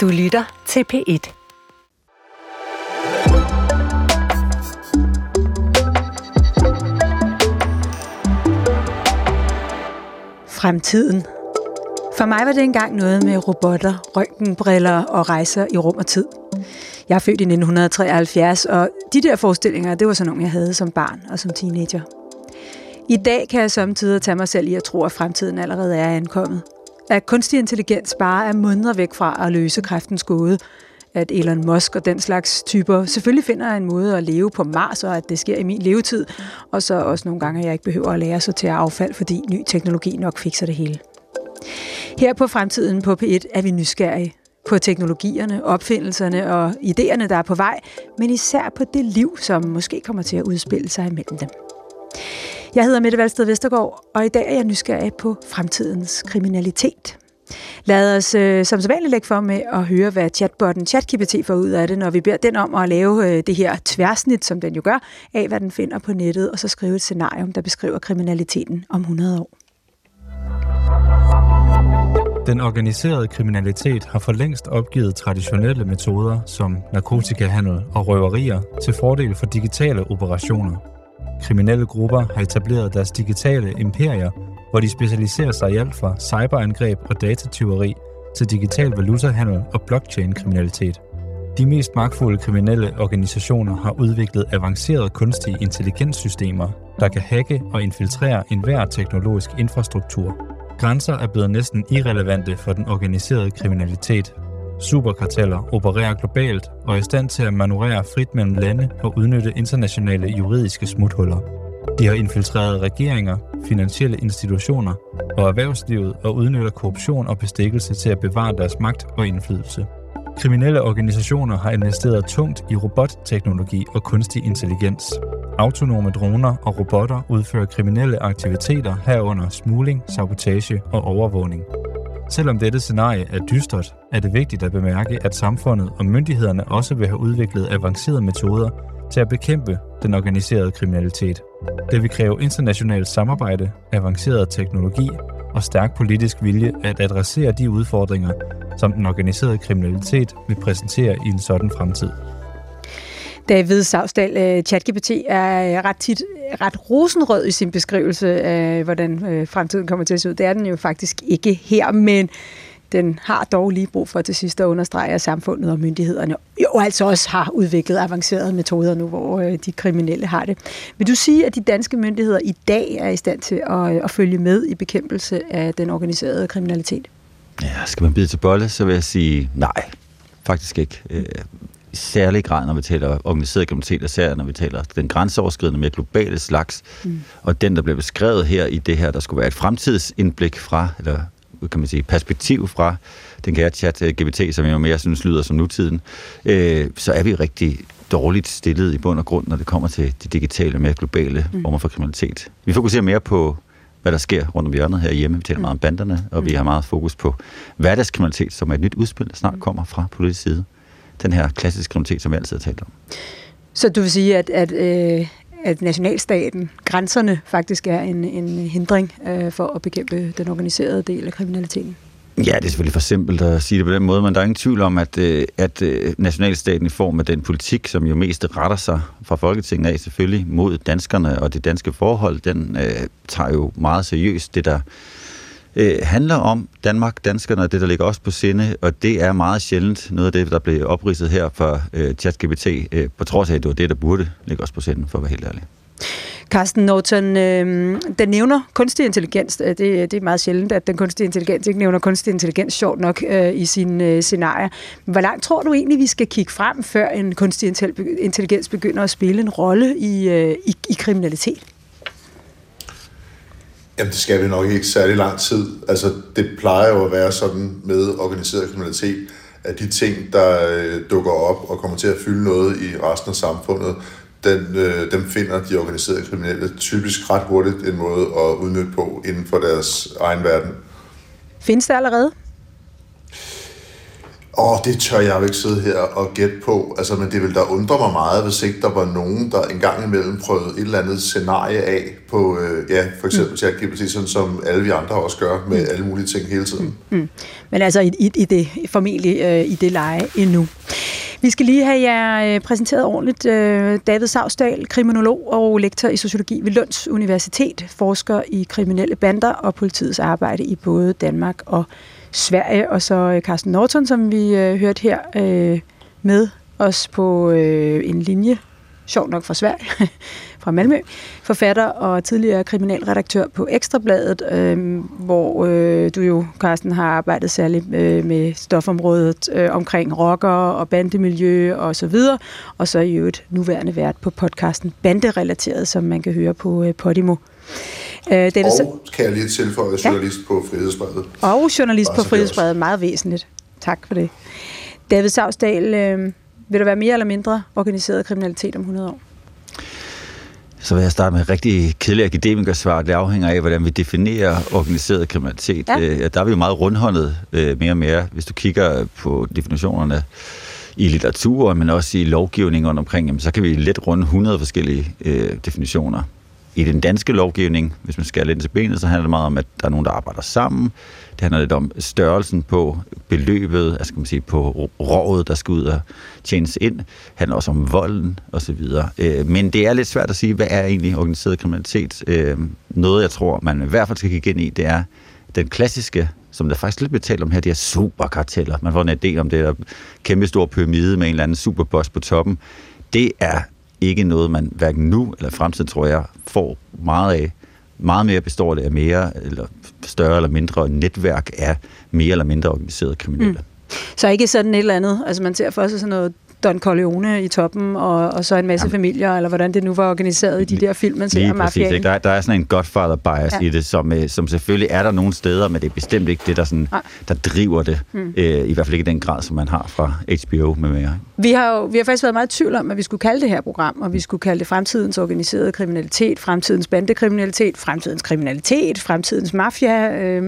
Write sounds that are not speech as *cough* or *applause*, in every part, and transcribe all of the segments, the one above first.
Du lytter til P1. Fremtiden. For mig var det engang noget med robotter, røntgenbriller og rejser i rum og tid. Jeg er født i 1973, og de der forestillinger, det var sådan nogle, jeg havde som barn og som teenager. I dag kan jeg samtidig tage mig selv i at tro, at fremtiden allerede er ankommet. At kunstig intelligens bare er måneder væk fra at løse kræftens gåde. At Elon Musk og den slags typer selvfølgelig finder en måde at leve på Mars, og at det sker i min levetid. Og så også nogle gange, at jeg ikke behøver at lære sig til at affald, fordi ny teknologi nok fikser det hele. Her på Fremtiden på P1 er vi nysgerrige på teknologierne, opfindelserne og idéerne, der er på vej, men især på det liv, som måske kommer til at udspille sig imellem dem. Jeg hedder Mette Valsted Vestergaard, og i dag er jeg nysgerrig på fremtidens kriminalitet. Lad os øh, som sædvanligt lægge for med at høre, hvad chatbotten ChatGPT får ud af det, når vi beder den om at lave øh, det her tværsnit, som den jo gør, af hvad den finder på nettet, og så skrive et scenarium, der beskriver kriminaliteten om 100 år. Den organiserede kriminalitet har for længst opgivet traditionelle metoder som narkotikahandel og røverier til fordel for digitale operationer. Kriminelle grupper har etableret deres digitale imperier, hvor de specialiserer sig i alt fra cyberangreb og datatyveri til digital valutahandel og blockchain-kriminalitet. De mest magtfulde kriminelle organisationer har udviklet avancerede kunstige intelligenssystemer, der kan hacke og infiltrere enhver teknologisk infrastruktur. Grænser er blevet næsten irrelevante for den organiserede kriminalitet. Superkarteller opererer globalt og er i stand til at manøvrere frit mellem lande og udnytte internationale juridiske smuthuller. De har infiltreret regeringer, finansielle institutioner og erhvervslivet og udnytter korruption og bestikkelse til at bevare deres magt og indflydelse. Kriminelle organisationer har investeret tungt i robotteknologi og kunstig intelligens. Autonome droner og robotter udfører kriminelle aktiviteter herunder smugling, sabotage og overvågning. Selvom dette scenarie er dystert, er det vigtigt at bemærke, at samfundet og myndighederne også vil have udviklet avancerede metoder til at bekæmpe den organiserede kriminalitet. Det vil kræve internationalt samarbejde, avanceret teknologi og stærk politisk vilje at adressere de udfordringer, som den organiserede kriminalitet vil præsentere i en sådan fremtid. David Savsdal, øh, ChatGPT er øh, ret tit ret rosenrød i sin beskrivelse af, hvordan øh, fremtiden kommer til at se ud. Det er den jo faktisk ikke her, men den har dog lige brug for til sidst at understrege, at samfundet og myndighederne jo altså også har udviklet avancerede metoder nu, hvor de kriminelle har det. Vil du sige, at de danske myndigheder i dag er i stand til at, at følge med i bekæmpelse af den organiserede kriminalitet? Ja, skal man bide til bolle, så vil jeg sige nej, faktisk ikke særlig grad, når vi taler organiseret kriminalitet, især når vi taler den grænseoverskridende, mere globale slags, mm. og den, der bliver beskrevet her i det her, der skulle være et fremtidsindblik fra, eller kan man sige, perspektiv fra den kære chat GPT, som jeg jo mere synes lyder som nutiden, øh, så er vi rigtig dårligt stillet i bund og grund, når det kommer til de digitale, mere globale mm. former for kriminalitet. Vi fokuserer mere på, hvad der sker rundt om hjørnet herhjemme. Vi taler mm. meget om banderne, og mm. vi har meget fokus på hverdagskriminalitet, som er et nyt udspil, der snart mm. kommer fra politisk side den her klassiske kriminalitet, som vi altid har talt om. Så du vil sige, at, at, øh, at nationalstaten, grænserne faktisk er en, en hindring øh, for at bekæmpe den organiserede del af kriminaliteten? Ja, det er selvfølgelig for simpelt at sige det på den måde, men der er ingen tvivl om, at, øh, at øh, nationalstaten i form af den politik, som jo mest retter sig fra Folketinget af selvfølgelig mod danskerne og det danske forhold, den øh, tager jo meget seriøst det, der øh, handler om Danmark, danskerne og det, der ligger også på sinde, og det er meget sjældent noget af det, der blev opridset her for øh, ChatGPT, øh, på trods af, at det var det, der burde ligge også på sinde, for at være helt ærlig. Carsten Norton, øh, den nævner kunstig intelligens. Øh, det, det er meget sjældent, at den kunstige intelligens ikke nævner kunstig intelligens sjovt nok øh, i sine øh, scenarier. Hvor langt tror du egentlig, vi skal kigge frem, før en kunstig intelligens begynder at spille en rolle i, øh, i, i kriminalitet? Jamen, det skal vi nok ikke særlig lang tid. Altså, det plejer jo at være sådan med organiseret kriminalitet, at de ting, der øh, dukker op og kommer til at fylde noget i resten af samfundet, den, øh, dem finder de organiserede kriminelle typisk ret hurtigt en måde at udnytte på inden for deres egen verden. Findes det allerede? Åh, det tør jeg jo ikke sidde her og gætte på. Altså, men det vil da undre mig meget, hvis ikke der var nogen, der engang imellem prøvede et eller andet scenarie af på, øh, ja, for eksempel mm. ChatGPT, sådan som alle vi andre også gør med mm. alle mulige ting hele tiden. Mm. Men altså i, i, i det, formentlig øh, i det leje endnu. Vi skal lige have jer øh, præsenteret ordentligt. Øh, David Savsdal, kriminolog og lektor i sociologi ved Lunds Universitet, forsker i kriminelle bander og politiets arbejde i både Danmark og Sverige. Og så øh, Carsten Norton, som vi øh, hørte her øh, med os på en linje, sjov nok fra Sverige, *laughs* fra Malmø, forfatter og tidligere kriminalredaktør på Ekstrabladet, øh, hvor øh, du jo, Carsten, har arbejdet særligt øh, med stofområdet øh, omkring rocker og bandemiljø og så videre, og så i øvrigt nuværende vært på podcasten Banderelateret, som man kan høre på øh, Podimo. Øh, det er og så... kan jeg lige tilføje journalist ja. på Frihedsbredet. Og journalist på Frihedsbredet, meget væsentligt. Tak for det. David Savsdal, øh, vil der være mere eller mindre organiseret kriminalitet om 100 år? Så vil jeg starte med et rigtig kedeligt akademikersvar. Det afhænger af, hvordan vi definerer organiseret kriminalitet. Ja. Øh, der er vi jo meget rundhåndet øh, mere og mere. Hvis du kigger på definitionerne i litteratur, men også i lovgivning omkring, jamen, så kan vi let runde 100 forskellige øh, definitioner. I den danske lovgivning, hvis man skal lidt til benet, så handler det meget om, at der er nogen, der arbejder sammen. Det handler lidt om størrelsen på beløbet, altså kan man sige, på rådet, der skal ud og tjenes ind. Det handler også om volden osv. Øh, men det er lidt svært at sige, hvad er egentlig organiseret kriminalitet. Øh, noget, jeg tror, man i hvert fald skal kigge ind i, det er den klassiske som der faktisk lidt bliver talt om her, de her superkarteller. Man får en idé om det der kæmpe store pyramide med en eller anden superboss på toppen. Det er ikke noget, man hverken nu eller fremtiden, tror jeg, får meget af. Meget mere består det af mere, eller større eller mindre netværk af mere eller mindre organiserede kriminelle. Mm. Så ikke sådan et eller andet, altså man ser for sig sådan noget Don Corleone i toppen, og, og så en masse Jamen, familier, eller hvordan det nu var organiseret i de der film, man ser præcis, ikke? Der, der er sådan en godfather bias ja. i det, som, øh, som selvfølgelig er der nogle steder, men det er bestemt ikke det, der, sådan, der driver det. Mm. Øh, I hvert fald ikke i den grad, som man har fra HBO med mere. Vi har jo vi har faktisk været meget i tvivl om, at vi skulle kalde det her program, og vi skulle kalde det fremtidens organiserede kriminalitet, fremtidens bandekriminalitet, fremtidens kriminalitet, fremtidens mafia, øh,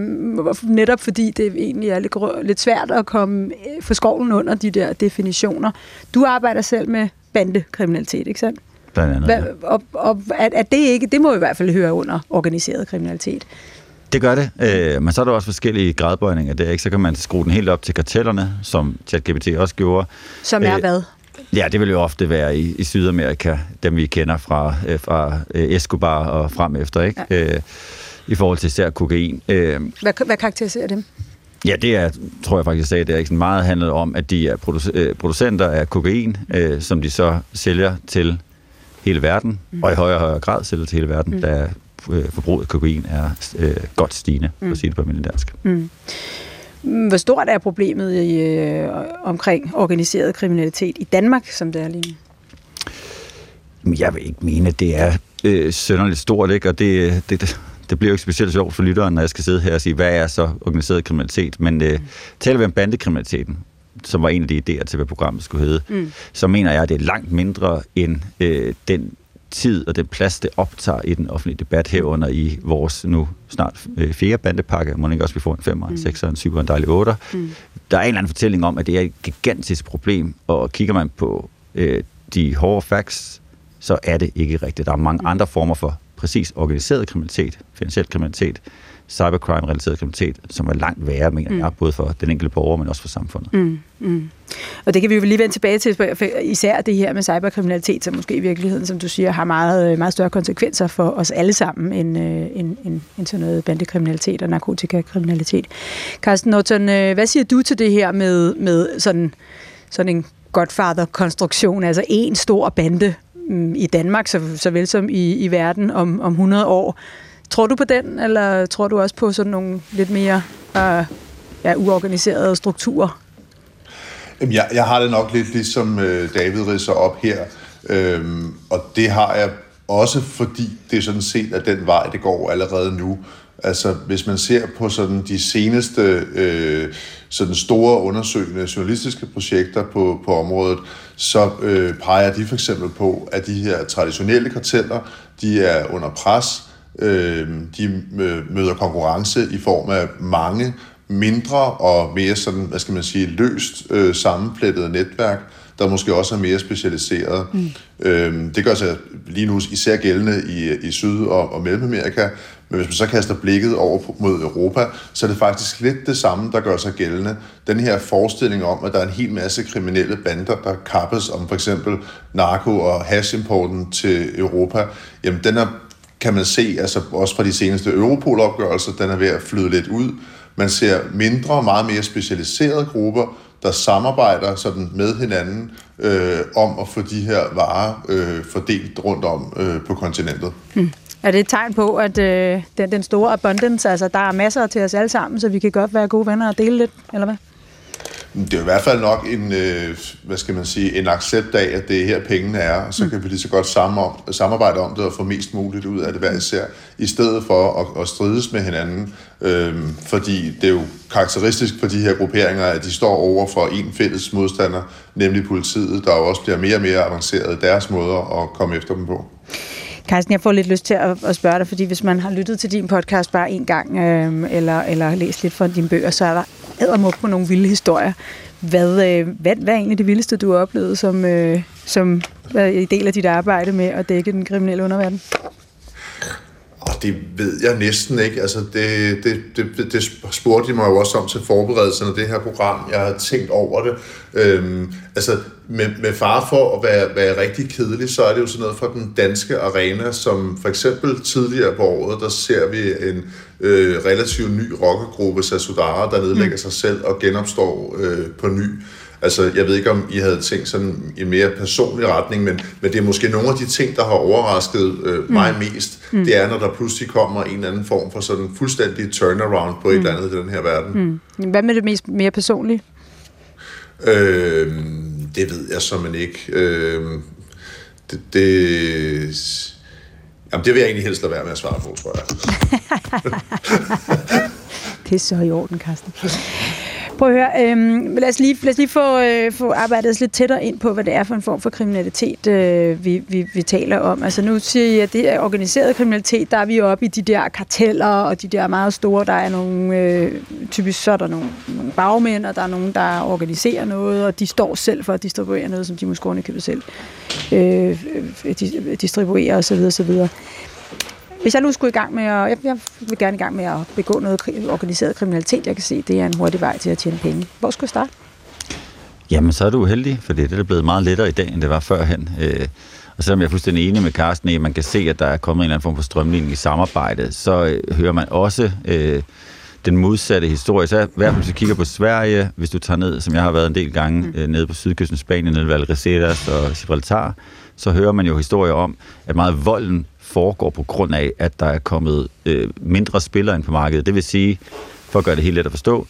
netop fordi det egentlig er lidt, lidt svært at komme øh, for skoven under de der definitioner. Du arbejder selv med bandekriminalitet, ikke sandt? Blandt andet, ja. Og, og at, at det ikke, det må i hvert fald høre under organiseret kriminalitet. Det gør det, øh, men så er der også forskellige gradbøjninger der, ikke? Så kan man skrue den helt op til kartellerne, som ChatGPT også gjorde. Som er øh, hvad? Ja, det vil jo ofte være i, i Sydamerika, dem vi kender fra, øh, fra øh, Escobar og frem efter, ikke? Ja. Øh, I forhold til især kokain. Øh, hvad, hvad karakteriserer dem? Ja, det er, tror jeg faktisk, jeg sagde, det er ikke sådan meget handlet om, at de er øh, producenter af kokain, øh, som de så sælger til hele verden, mm. og i højere og højere grad sælger til hele verden, mm. da øh, forbruget af kokain er øh, godt stigende, mm. for at sige det på almindelig dansk. Mm. Hvor stort er problemet i, øh, omkring organiseret kriminalitet i Danmark, som det er lige nu? Jeg vil ikke mene, at det er øh, sønderligt stort, ikke? og det, det, det bliver jo ikke specielt sjovt for lytteren, når jeg skal sidde her og sige, hvad er så organiseret kriminalitet? Men øh, taler vi om bandekriminaliteten, som var en af de idéer til, hvad programmet skulle hedde, mm. så mener jeg, at det er langt mindre end øh, den tid og den plads, det optager i den offentlige debat herunder i vores nu snart øh, fjerde bandepakke. Må ikke også vi får en 5'er, en 6'er, en 7'er, en dejlig 8'er. Mm. Der er en eller anden fortælling om, at det er et gigantisk problem, og kigger man på øh, de hårde facts, så er det ikke rigtigt. Der er mange mm. andre former for præcis organiseret kriminalitet, finansiel kriminalitet, cybercrime-relateret kriminalitet, som er langt værre, mener mm. jeg, både for den enkelte borger, men også for samfundet. Mm. Mm. Og det kan vi jo lige vende tilbage til, især det her med cyberkriminalitet, som måske i virkeligheden, som du siger, har meget, meget større konsekvenser for os alle sammen, end, øh, end, end, end sådan noget bandekriminalitet og narkotikakriminalitet. Carsten Norton, øh, hvad siger du til det her med, med sådan, sådan en godfather-konstruktion, altså en stor bande, Mm, i Danmark, så, såvel som i, i verden om, om 100 år. Tror du på den, eller tror du også på sådan nogle lidt mere øh, ja, uorganiserede strukturer? Jamen, jeg, jeg har det nok lidt ligesom øh, David ridser op her, øhm, og det har jeg også fordi det er sådan set at den vej, det går allerede nu. Altså, hvis man ser på sådan de seneste øh, sådan store undersøgende journalistiske projekter på, på området, så øh, peger de for eksempel på, at de her traditionelle karteller, de er under pres, øh, de øh, møder konkurrence i form af mange mindre og mere sådan, hvad skal man sige, løst øh, sammenflettede netværk, der måske også er mere specialiseret. Mm. Øhm, det gør sig lige nu især gældende i, i Syd- og, og Mellemamerika, men hvis man så kaster blikket over mod Europa, så er det faktisk lidt det samme, der gør sig gældende. Den her forestilling om, at der er en hel masse kriminelle bander, der kappes om for eksempel narko- og hashimporten til Europa, jamen den er, kan man se, altså også fra de seneste Europol-opgørelser, den er ved at flyde lidt ud. Man ser mindre, meget mere specialiserede grupper, der samarbejder sådan med hinanden øh, om at få de her varer øh, fordelt rundt om øh, på kontinentet. Hmm. Er det et tegn på, at øh, den, den store abundance, altså der er masser til os alle sammen, så vi kan godt være gode venner og dele lidt, eller hvad? Det er i hvert fald nok en, øh, hvad skal man sige, en accept af, at det er her pengene er, og så mm. kan vi lige så godt samarbejde om det og få mest muligt ud af det hver især, i stedet for at, at strides med hinanden. Øhm, fordi det er jo karakteristisk for de her grupperinger, at de står over for en fælles modstander, nemlig politiet, der jo også bliver mere og mere avanceret i deres måder at komme efter dem på. Carsten, jeg får lidt lyst til at, at spørge dig, fordi hvis man har lyttet til din podcast bare en gang, øh, eller, eller læst lidt fra dine bøger, så er der ædermuk på nogle vilde historier. Hvad, øh, hvad, hvad er egentlig det vildeste, du har oplevet som, øh, som en del af dit arbejde med at dække den kriminelle underverden? Det ved jeg næsten ikke. Altså, det, det, det, det spurgte de mig jo også om til forberedelsen af det her program. Jeg har tænkt over det. Øhm, altså, med, med far for at være, være rigtig kedelig, så er det jo sådan noget fra den danske arena, som for eksempel tidligere på året, der ser vi en øh, relativt ny rockergruppe, Sasudara, der nedlægger mm. sig selv og genopstår øh, på ny. Altså, jeg ved ikke, om I havde tænkt sådan i mere personlig retning, men, men det er måske nogle af de ting, der har overrasket øh, mm. mig mest. Mm. Det er, når der pludselig kommer en eller anden form for sådan fuldstændig turnaround på mm. et eller andet i den her verden. Mm. Hvad med det mest mere personlige? Øh, det ved jeg man ikke. Øh, det, det, jamen, det vil jeg egentlig helst lade være med at svare på, tror jeg. *laughs* det er så i orden, Carsten. Prøv at høre, øhm, lad os lige, lad os lige få, øh, få arbejdet os lidt tættere ind på, hvad det er for en form for kriminalitet, øh, vi, vi, vi taler om. Altså nu siger jeg, at det er organiseret kriminalitet, der er vi oppe i de der karteller, og de der meget store, der er nogle, øh, typisk så er der nogle, nogle bagmænd, og der er nogen, der organiserer noget, og de står selv for at distribuere noget, som de måske købe selv øh, øh, øh distribuere osv. osv. Hvis jeg nu skulle i gang med at, jeg, jeg vil gerne i gang med at begå noget organiseret kriminalitet, jeg kan se, det er en hurtig vej til at tjene penge. Hvor skulle jeg starte? Jamen, så er du heldig, for det er blevet meget lettere i dag, end det var førhen. Øh, og selvom jeg er fuldstændig enig med Carsten i, at man kan se, at der er kommet en eller anden form for strømligning i samarbejdet, så øh, hører man også øh, den modsatte historie. Så i hvert fald, hvis du kigger på Sverige, hvis du tager ned, som jeg har været en del gange, mm. øh, nede på sydkysten Spanien, nede ved Algeciras og Gibraltar, så hører man jo historier om, at meget volden foregår på grund af, at der er kommet øh, mindre spillere ind på markedet. Det vil sige, for at gøre det helt let at forstå,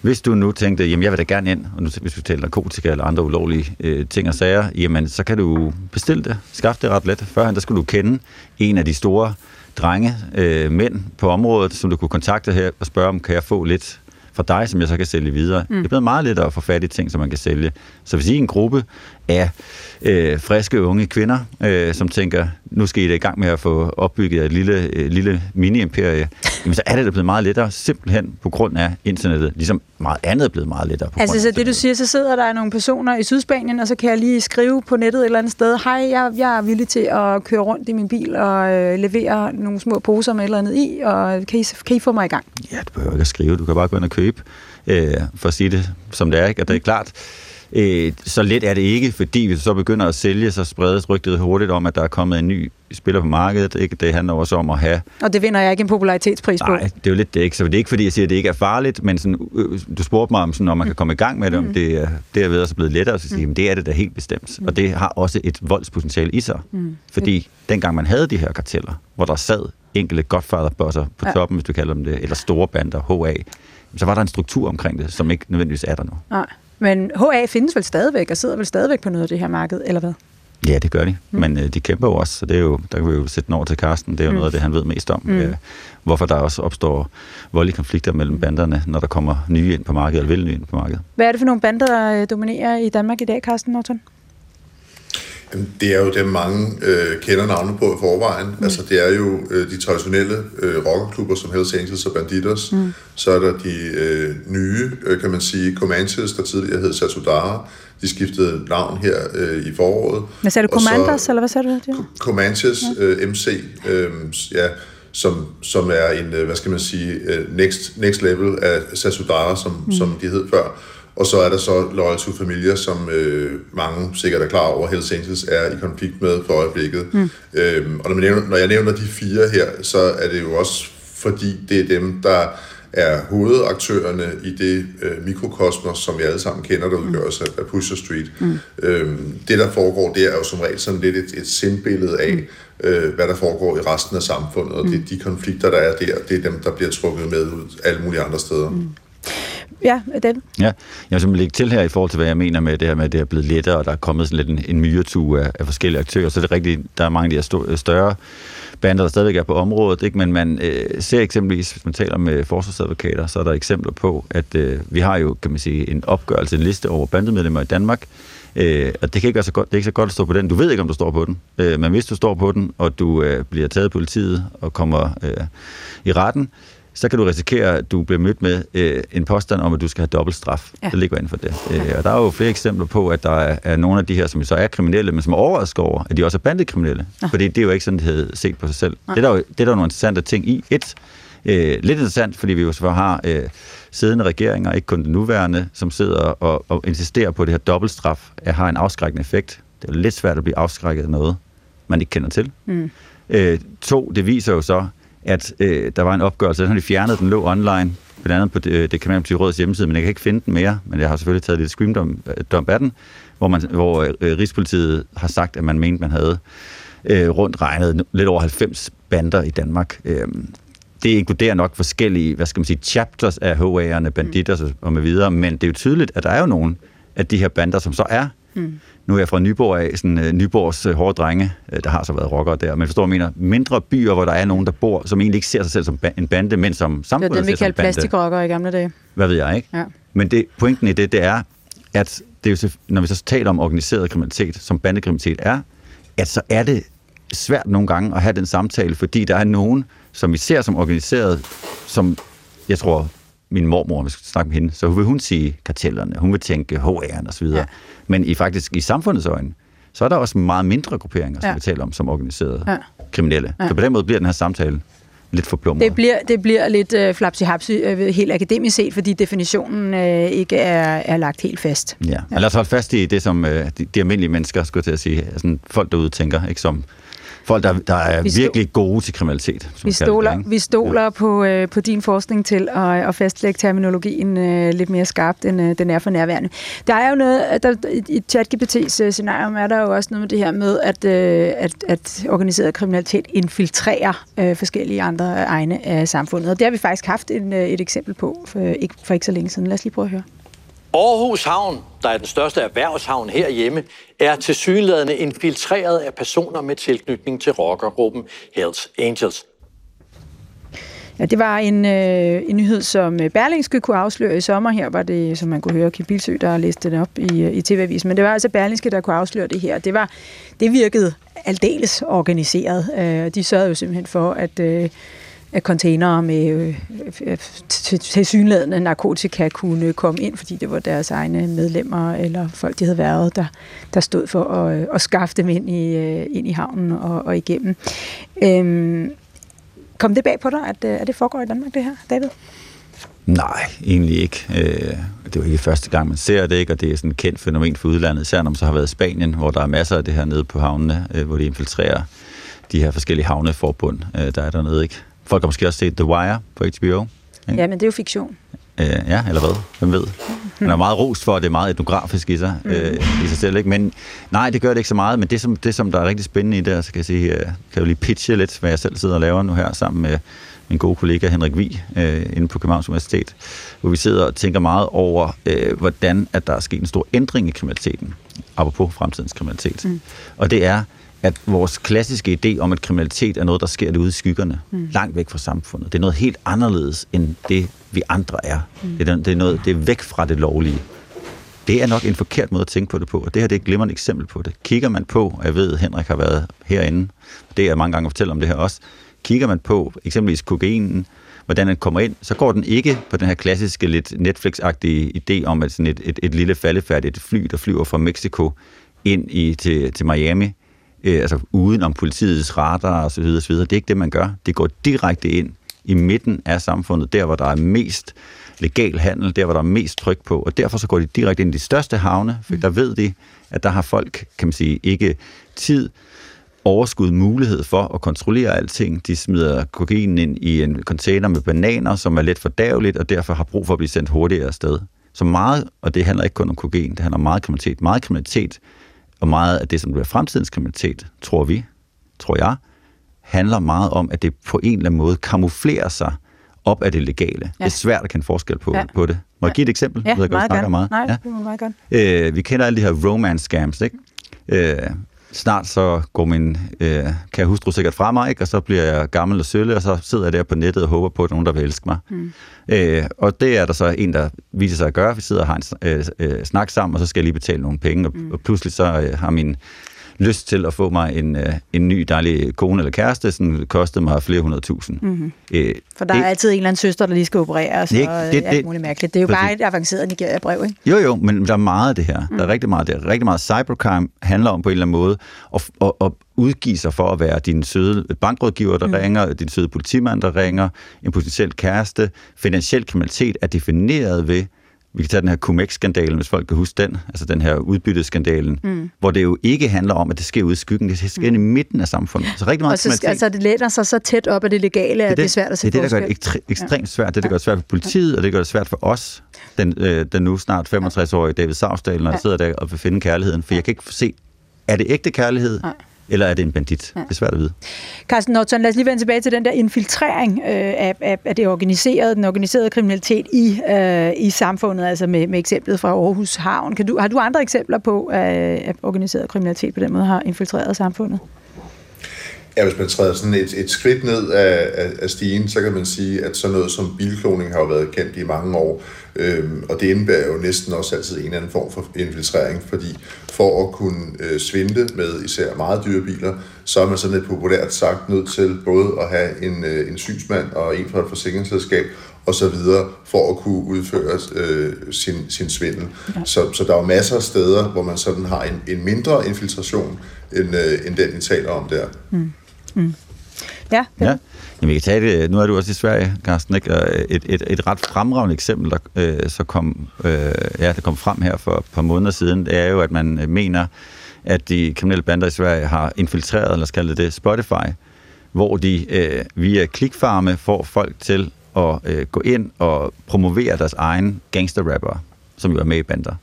hvis du nu tænkte, jamen jeg vil da gerne ind, og nu, hvis vi taler narkotika eller andre ulovlige øh, ting og sager, jamen så kan du bestille det, skaffe det ret let. Førhen der skulle du kende en af de store drenge, øh, mænd på området, som du kunne kontakte her og spørge om, kan jeg få lidt fra dig, som jeg så kan sælge videre. Mm. Det er blevet meget lettere at få fat i ting, som man kan sælge. Så hvis I er en gruppe af øh, friske unge kvinder, øh, som tænker, nu skal I da i gang med at få opbygget et lille, øh, lille mini-imperie, *laughs* jamen så er det da blevet meget lettere, simpelthen på grund af internettet, ligesom meget andet er blevet meget lettere. På altså så det du siger, så sidder der nogle personer i Sydspanien, og så kan jeg lige skrive på nettet et eller andet sted, hej, jeg, jeg er villig til at køre rundt i min bil og øh, levere nogle små poser med et eller andet i, og kan I, kan I få mig i gang? Ja, du behøver ikke at skrive, du kan bare gå ind og købe, øh, for at sige det som det er, ikke? og det er klart, Øh, så let er det ikke, fordi hvis du så begynder at sælge, så spredes rygtet hurtigt om, at der er kommet en ny spiller på markedet. Ikke? Det handler også om at have... Og det vinder jeg ikke en popularitetspris på. Nej, det er jo lidt det ikke. Så det er ikke, fordi jeg siger, at det ikke er farligt, men sådan, øh, du spurgte mig om, sådan, om man kan komme i gang med det, om mm. det, er, det er ved at blevet lettere, så sige, mm. det er det da helt bestemt. Mm. Og det har også et voldspotentiale i sig. Mm. Fordi dengang man havde de her karteller, hvor der sad enkelte godfather-bosser på ja. toppen, hvis du kalder dem det, eller store bander, HA, så var der en struktur omkring det, som ikke nødvendigvis er der nu. Nej. Men HA findes vel stadigvæk, og sidder vel stadigvæk på noget af det her marked, eller hvad? Ja, det gør de. Mm. Men øh, de kæmper jo også, så det er jo, der kan vi jo sætte den over til Karsten. Det er jo mm. noget af det, han ved mest om. Mm. Øh, hvorfor der også opstår voldelige konflikter mellem mm. banderne, når der kommer nye ind på markedet, eller vil nye ind på markedet. Hvad er det for nogle bander, der øh, dominerer i Danmark i dag, Karsten Norton? Det er jo dem, mange øh, kender navne på i forvejen. Mm. Altså, det er jo øh, de traditionelle øh, rockerklubber som Hells Angels og Banditos. Mm. Så er der de øh, nye, øh, kan man sige, Comanches, der tidligere hed Satudara. De skiftede navn her øh, i foråret. Hvad sagde du? Commanders, eller hvad sagde du? Comanches øh, MC, øh, ja, som, som er en, øh, hvad skal man sige, øh, next, next level af Sasudara, som, mm. som de hed før. Og så er der så Loyal to Familia, som øh, mange sikkert er klar over, Hells Angels er i konflikt med for øjeblikket. Mm. Øhm, og når, man nævner, når jeg nævner de fire her, så er det jo også fordi, det er dem, der er hovedaktørerne i det øh, mikrokosmos, som vi alle sammen kender, der udgøres af, af Pusher Street. Mm. Øhm, det, der foregår der, er jo som regel sådan lidt et, et sindbillede af, mm. øh, hvad der foregår i resten af samfundet, og mm. det, de konflikter, der er der, det er dem, der bliver trukket med ud alle mulige andre steder. Mm. Ja, den. Ja, jeg vil lægge til her i forhold til, hvad jeg mener med det her med, at det er blevet lettere, og der er kommet sådan lidt en, en myretue af, af forskellige aktører. Så det rigtigt, der er mange af de her øh, større bander, der stadigvæk er på området, ikke? men man øh, ser eksempelvis, hvis man taler med forsvarsadvokater, så er der eksempler på, at øh, vi har jo, kan man sige, en opgørelse, en liste over bandemedlemmer i Danmark, Øh, og det kan ikke være så godt, det er ikke så godt at stå på den. Du ved ikke, om du står på den. Øh, men hvis du står på den, og du øh, bliver taget af politiet og kommer øh, i retten, så kan du risikere, at du bliver mødt med øh, en påstand om, at du skal have dobbelt straf. Ja. Det ligger inden for det. Øh, og der er jo flere eksempler på, at der er, er nogle af de her, som så er kriminelle, men som er overrasket over, at de også er bandekriminelle. Ja. Fordi det er jo ikke sådan, de havde set på sig selv. Ja. Det, er der jo, det er der jo nogle interessante ting i. Et, øh, lidt interessant, fordi vi jo så har øh, siddende regeringer, ikke kun den nuværende, som sidder og, og insisterer på, at det her dobbeltstraf at har en afskrækkende effekt. Det er lidt svært at blive afskrækket af noget, man ikke kender til. Mm. Øh, to, det viser jo så, at øh, der var en opgørelse, den har de fjernet, den lå online, blandt andet på det, det kan rådets hjemmeside, men jeg kan ikke finde den mere, men jeg har selvfølgelig taget lidt screendom af den, hvor, man, hvor øh, Rigspolitiet har sagt, at man mente, man havde øh, rundt regnet lidt over 90 bander i Danmark. Øh, det inkluderer nok forskellige, hvad skal man sige, chapters af HA'erne, banditter mm. og med videre, men det er jo tydeligt, at der er jo nogen af de her bander, som så er mm nu er jeg fra Nyborg af, sådan uh, Nyborgs uh, hårde drenge, uh, der har så været rockere der, men forstår jeg mener, mindre byer, hvor der er nogen, der bor, som egentlig ikke ser sig selv som en bande, men som samfundet Det er dem, vi kaldte plastikrockere i gamle dage. Hvad ved jeg, ikke? Ja. Men det, pointen i det, det er, at det er jo, når vi så taler om organiseret kriminalitet, som bandekriminalitet er, at så er det svært nogle gange at have den samtale, fordi der er nogen, som vi ser som organiseret, som jeg tror, min mormor, hvis vi snakke med hende, så vil hun sige kartellerne, hun vil tænke HR'en og så videre. Ja. Men i faktisk i samfundets øjne, så er der også meget mindre grupperinger, som ja. vi taler om, som organiserede ja. kriminelle. Ja. Så på den måde bliver den her samtale lidt forplumret. Det bliver, det bliver lidt uh, flapsi-hapsi uh, helt akademisk set, fordi definitionen uh, ikke er, er lagt helt fast. Ja, ja. lad os holde fast i det, som uh, de, de almindelige mennesker, skulle til at sige, altså folk derude tænker, ikke som folk, der, der er vi virkelig stå- gode til kriminalitet. Vi stoler, det, vi stoler ja. på, øh, på din forskning til at, at fastlægge terminologien øh, lidt mere skarpt, end øh, den er for nærværende. Der er jo noget, der, i ChatGPT's øh, scenario er der jo også noget med det her med, at, øh, at, at organiseret kriminalitet infiltrerer øh, forskellige andre egne af samfundet. Og det har vi faktisk haft en, øh, et eksempel på for ikke, for ikke så længe siden. Lad os lige prøve at høre. Aarhus Havn, der er den største erhvervshavn herhjemme, er til synlædende infiltreret af personer med tilknytning til rockergruppen Hells Angels. Ja, det var en, øh, en nyhed, som øh, Berlingske kunne afsløre i sommer. Her var det, som man kunne høre, Kim Bilsø, der læste den op i, øh, i TV-avisen. Men det var altså Berlingske, der kunne afsløre det her. Det, var, det virkede aldeles organiseret. Øh, de sørgede jo simpelthen for, at... Øh, at containere med øh, tilsyneladende narkotika kunne komme ind, fordi det var deres egne medlemmer eller folk, de havde været, der, der stod for at, øh, at skaffe dem ind i, øh, ind i havnen og, og igennem. Øhm, kom det bag på dig, at, øh, at det foregår i Danmark, det her, David? Nej, egentlig ikke. Det er jo ikke første gang, man ser det, ikke? og det er sådan et kendt fænomen for udlandet, især når man så har været i Spanien, hvor der er masser af det her nede på havnene, hvor de infiltrerer de her forskellige havneforbund, der er dernede. Ikke? Folk har måske også set The Wire på HBO. Ikke? Ja, men det er jo fiktion. Øh, ja, eller hvad? Hvem ved? Han er meget rost for, at det er meget etnografisk i sig, mm. øh, i sig selv. Ikke? Men nej, det gør det ikke så meget, men det som, det, som der er rigtig spændende i det, så kan jeg sige, øh, kan jeg lige pitche lidt, hvad jeg selv sidder og laver nu her sammen med min gode kollega Henrik Vi øh, inde på Københavns Universitet, hvor vi sidder og tænker meget over, øh, hvordan at der er sket en stor ændring i kriminaliteten, apropos fremtidens kriminalitet. Mm. Og det er, at vores klassiske idé om, at kriminalitet er noget, der sker ude i skyggerne, mm. langt væk fra samfundet. Det er noget helt anderledes end det, vi andre er. Mm. Det, er det, er noget, det er væk fra det lovlige. Det er nok en forkert måde at tænke på det på, og det her det er et glimrende eksempel på det. Kigger man på, og jeg ved, at Henrik har været herinde, det er jeg mange gange at fortælle om det her også, kigger man på eksempelvis kokainen, hvordan den kommer ind, så går den ikke på den her klassiske, lidt Netflix-agtige idé om, at sådan et, et, et lille faldefærdigt fly, der flyver fra Mexico ind i, til, til Miami, øh, altså uden om politiets radar og så videre, så videre. Det er ikke det, man gør. Det går direkte ind i midten af samfundet, der hvor der er mest legal handel, der hvor der er mest tryk på, og derfor så går de direkte ind i de største havne, for der ved de, at der har folk, kan man sige, ikke tid, overskud mulighed for at kontrollere alting. De smider kokainen ind i en container med bananer, som er lidt fordærveligt, og derfor har brug for at blive sendt hurtigere afsted. Så meget, og det handler ikke kun om kokain, det handler om meget kriminalitet. Meget kriminalitet, og meget af det, som bliver fremtidens kriminalitet, tror vi, tror jeg, handler meget om, at det på en eller anden måde kamuflerer sig op af det legale. Ja. Det er svært at kende forskel på, ja. på det. Må jeg give et eksempel? Ja, jeg ved, meget gerne. Meget. Nej, ja. det må meget gerne. Øh, vi kender alle de her romance scams, ikke? Øh, snart så går min øh, kære hustru sikkert fra mig, ikke? og så bliver jeg gammel og sølle, og så sidder jeg der på nettet og håber på, at nogen, der vil elske mig. Mm. Øh, og det er der så en, der viser sig at gøre. Vi sidder og har en øh, øh, snak sammen, og så skal jeg lige betale nogle penge, og, mm. og pludselig så øh, har min lyst til at få mig en, øh, en ny dejlig kone eller kæreste, sådan kostede mig flere hundrede tusind. Mm-hmm. Øh, For der det, er altid en eller anden søster, der lige skal opereres, det, og det, alt muligt mærkeligt. Det er jo præcis. bare et avanceret Nigeria-brev, ikke? Jo, jo, men der er meget af det her. Mm. Der er rigtig meget af det. Rigtig meget cybercrime handler om på en eller anden måde at, at, at udgive sig for at være din søde bankrådgiver, der mm. ringer, din søde politimand, der ringer, en potentiel kæreste. Finansiel kriminalitet er defineret ved, vi kan tage den her Cumex-skandalen, hvis folk kan huske den, altså den her udbytteskandalen, mm. hvor det jo ikke handler om, at det sker ude i skyggen, det sker mm. i midten af samfundet. Så rigtig meget og så, altså, det læner sig så tæt op af det legale, at det, det er svært at se Det er det, der gør det ekstre- ekstremt svært. Det, der gør det svært for politiet, og det gør det svært for os, den, øh, den nu snart 65-årige David Savsdal, når ja. jeg sidder der og vil finde kærligheden. For jeg kan ikke se, er det ægte kærlighed? Nej eller er det en bandit? Ja. Det er svært at vide. Carsten Norton, lad os lige vende tilbage til den der infiltrering øh, af, af, af det organiserede, den organiserede kriminalitet i, øh, i samfundet, altså med, med eksemplet fra Aarhus Havn. Kan du, har du andre eksempler på, at, at organiseret kriminalitet på den måde har infiltreret samfundet? Ja, hvis man træder sådan et, et skridt ned af, af, af stigen, så kan man sige, at sådan noget som bilkloning har jo været kendt i mange år. Øhm, og det indebærer jo næsten også altid en eller anden form for infiltrering, fordi for at kunne øh, svinde med især meget dyre biler, så er man sådan et populært sagt nødt til både at have en, øh, en synsmand og en fra et forsikringsselskab, og så videre, for at kunne udføre øh, sin, sin svindel. Ja. Så, så der er jo masser af steder, hvor man sådan har en, en mindre infiltration, end, øh, end den, vi taler om der. Mm. Mm. Ja, ja. Jamen, vi kan tage det. Nu er du også i Sverige, Carsten, ikke? Et, et, et ret fremragende eksempel, der øh, så kom, øh, ja, der kom frem her for et par måneder siden, det er jo, at man øh, mener, at de kriminelle bander i Sverige har infiltreret, eller skal det Spotify, hvor de øh, via klikfarme får folk til at øh, gå ind og promovere deres egen gangsterrapper, som jo er med i bander.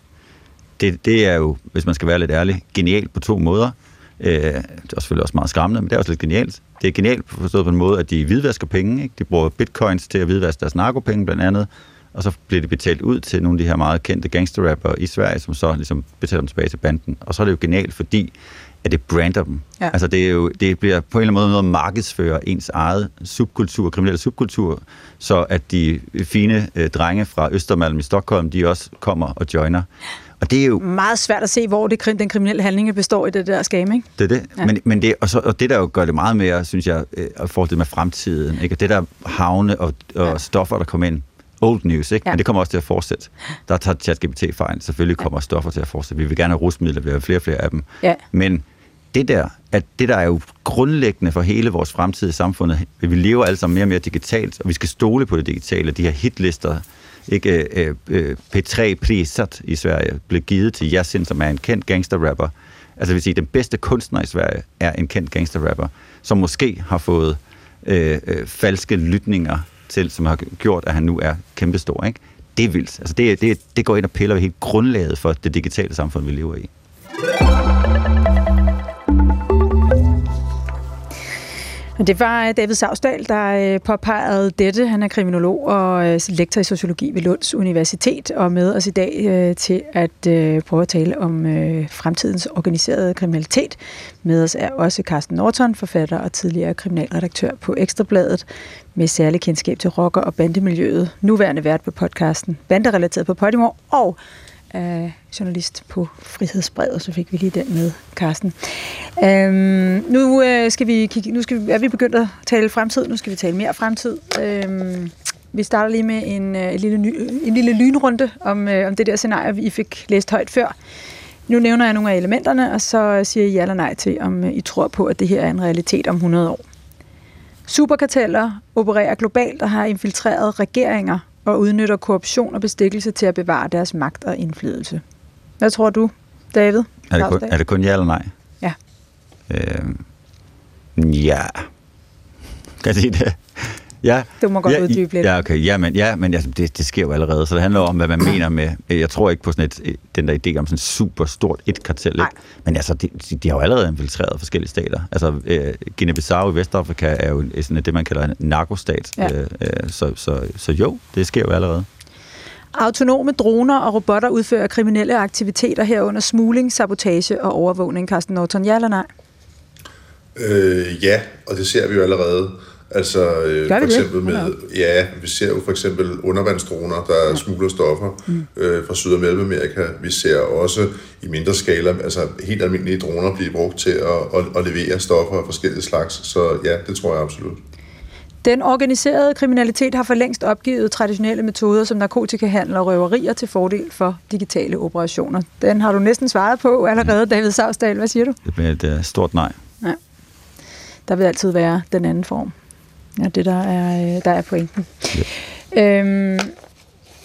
Det, det er jo, hvis man skal være lidt ærlig, genialt på to måder. Øh, det er selvfølgelig også meget skræmmende, men det er også lidt genialt. Det er genialt forstået på en måde, at de hvidvasker penge. Ikke? De bruger bitcoins til at hvidvaske deres narkopenge blandt andet, og så bliver det betalt ud til nogle af de her meget kendte gangsterrapper i Sverige, som så ligesom betaler dem tilbage til banden. Og så er det jo genialt, fordi at det brander dem. Ja. Altså det, er jo, det bliver på en eller anden måde at markedsføre ens eget subkultur, kriminelle subkultur, så at de fine øh, drenge fra Østermalm i Stockholm, de også kommer og joiner. Og det er jo... Meget svært at se, hvor det, den kriminelle handling består i det der skam, ikke? Det er det. Ja. Men, men det, og, så, og det, der jo gør det meget mere, synes jeg, øh, at det med fremtiden, ikke? Og det der havne og, og ja. stoffer, der kommer ind, old news, ikke? Ja. Men det kommer også til at fortsætte. Der tager ChatGPT fejl. Selvfølgelig kommer ja. stoffer til at fortsætte. Vi vil gerne have rusmidler, vi vil have flere og flere af dem. Ja. Men det der, at det der er jo grundlæggende for hele vores fremtid i samfundet. Vi lever alle sammen mere og mere digitalt, og vi skal stole på det digitale. De her hitlister, ikke øh, øh, P3 Prisat i Sverige blev givet til Yasin, som er en kendt gangsterrapper. Altså vil sige, den bedste kunstner i Sverige er en kendt gangsterrapper, som måske har fået øh, øh, falske lytninger til, som har gjort, at han nu er kæmpestor. Ikke? Det er vildt. Altså det, det, det går ind og piller ved helt grundlaget for det digitale samfund, vi lever i. Det var øh, David Savsdal, der øh, påpegede dette. Han er kriminolog og øh, lektor i sociologi ved Lunds Universitet, og med os i dag til at prøve at tale om fremtidens organiserede kriminalitet. Med os er også Carsten Norton, forfatter og tidligere kriminalredaktør på Ekstrabladet, med særlig kendskab til rocker- og bandemiljøet. Nuværende vært på podcasten Banderelateret på Podimo, og øh, journalist på Frihedsbrevet, så fik vi lige den med, Carsten. Øhm, nu, øh, skal vi kigge, nu skal vi, er vi begyndt at tale fremtid, nu skal vi tale mere fremtid. Øhm, vi starter lige med en, øh, en, lille, ny, en lille lynrunde om, øh, om det der scenarie, vi fik læst højt før. Nu nævner jeg nogle af elementerne, og så siger I ja eller nej til, om øh, I tror på, at det her er en realitet om 100 år. Superkarteller opererer globalt og har infiltreret regeringer og udnytter korruption og bestikkelse til at bevare deres magt og indflydelse. Hvad tror du, David? Er det, kun, er det kun ja eller nej? Ja. Øhm, ja. Kan jeg sige det? Ja. Du må godt ja, uddybe lidt. Ja, okay. Ja, men, ja, men altså, det, det sker jo allerede, så det handler om, hvad man mener med... Jeg tror ikke på sådan et, den der idé om sådan super stort et kartel, ikke? men altså, de, de har jo allerede infiltreret forskellige stater. Altså, øh, Guinea-Bissau i Vestafrika er jo sådan det, man kalder en narkostat. Ja. Øh, øh, så, så, så jo, det sker jo allerede. Autonome droner og robotter udfører kriminelle aktiviteter herunder smugling, sabotage og overvågning. Carsten Norton, ja eller nej? Øh, ja, og det ser vi jo allerede. Altså øh, for eksempel det? med, ja, vi ser jo for eksempel undervandsdroner, der ja. smugler stoffer mm. øh, fra Syd- og Mellemamerika. Vi ser også i mindre skala, altså helt almindelige droner blive brugt til at, at, at levere stoffer af forskellige slags. Så ja, det tror jeg absolut. Den organiserede kriminalitet har for længst opgivet traditionelle metoder som narkotikahandel og røverier til fordel for digitale operationer. Den har du næsten svaret på allerede, David Savsdal. Hvad siger du? Det bliver et stort nej. Ja. Der vil altid være den anden form. Ja, det der er, øh, der er pointen. Ja. Øhm,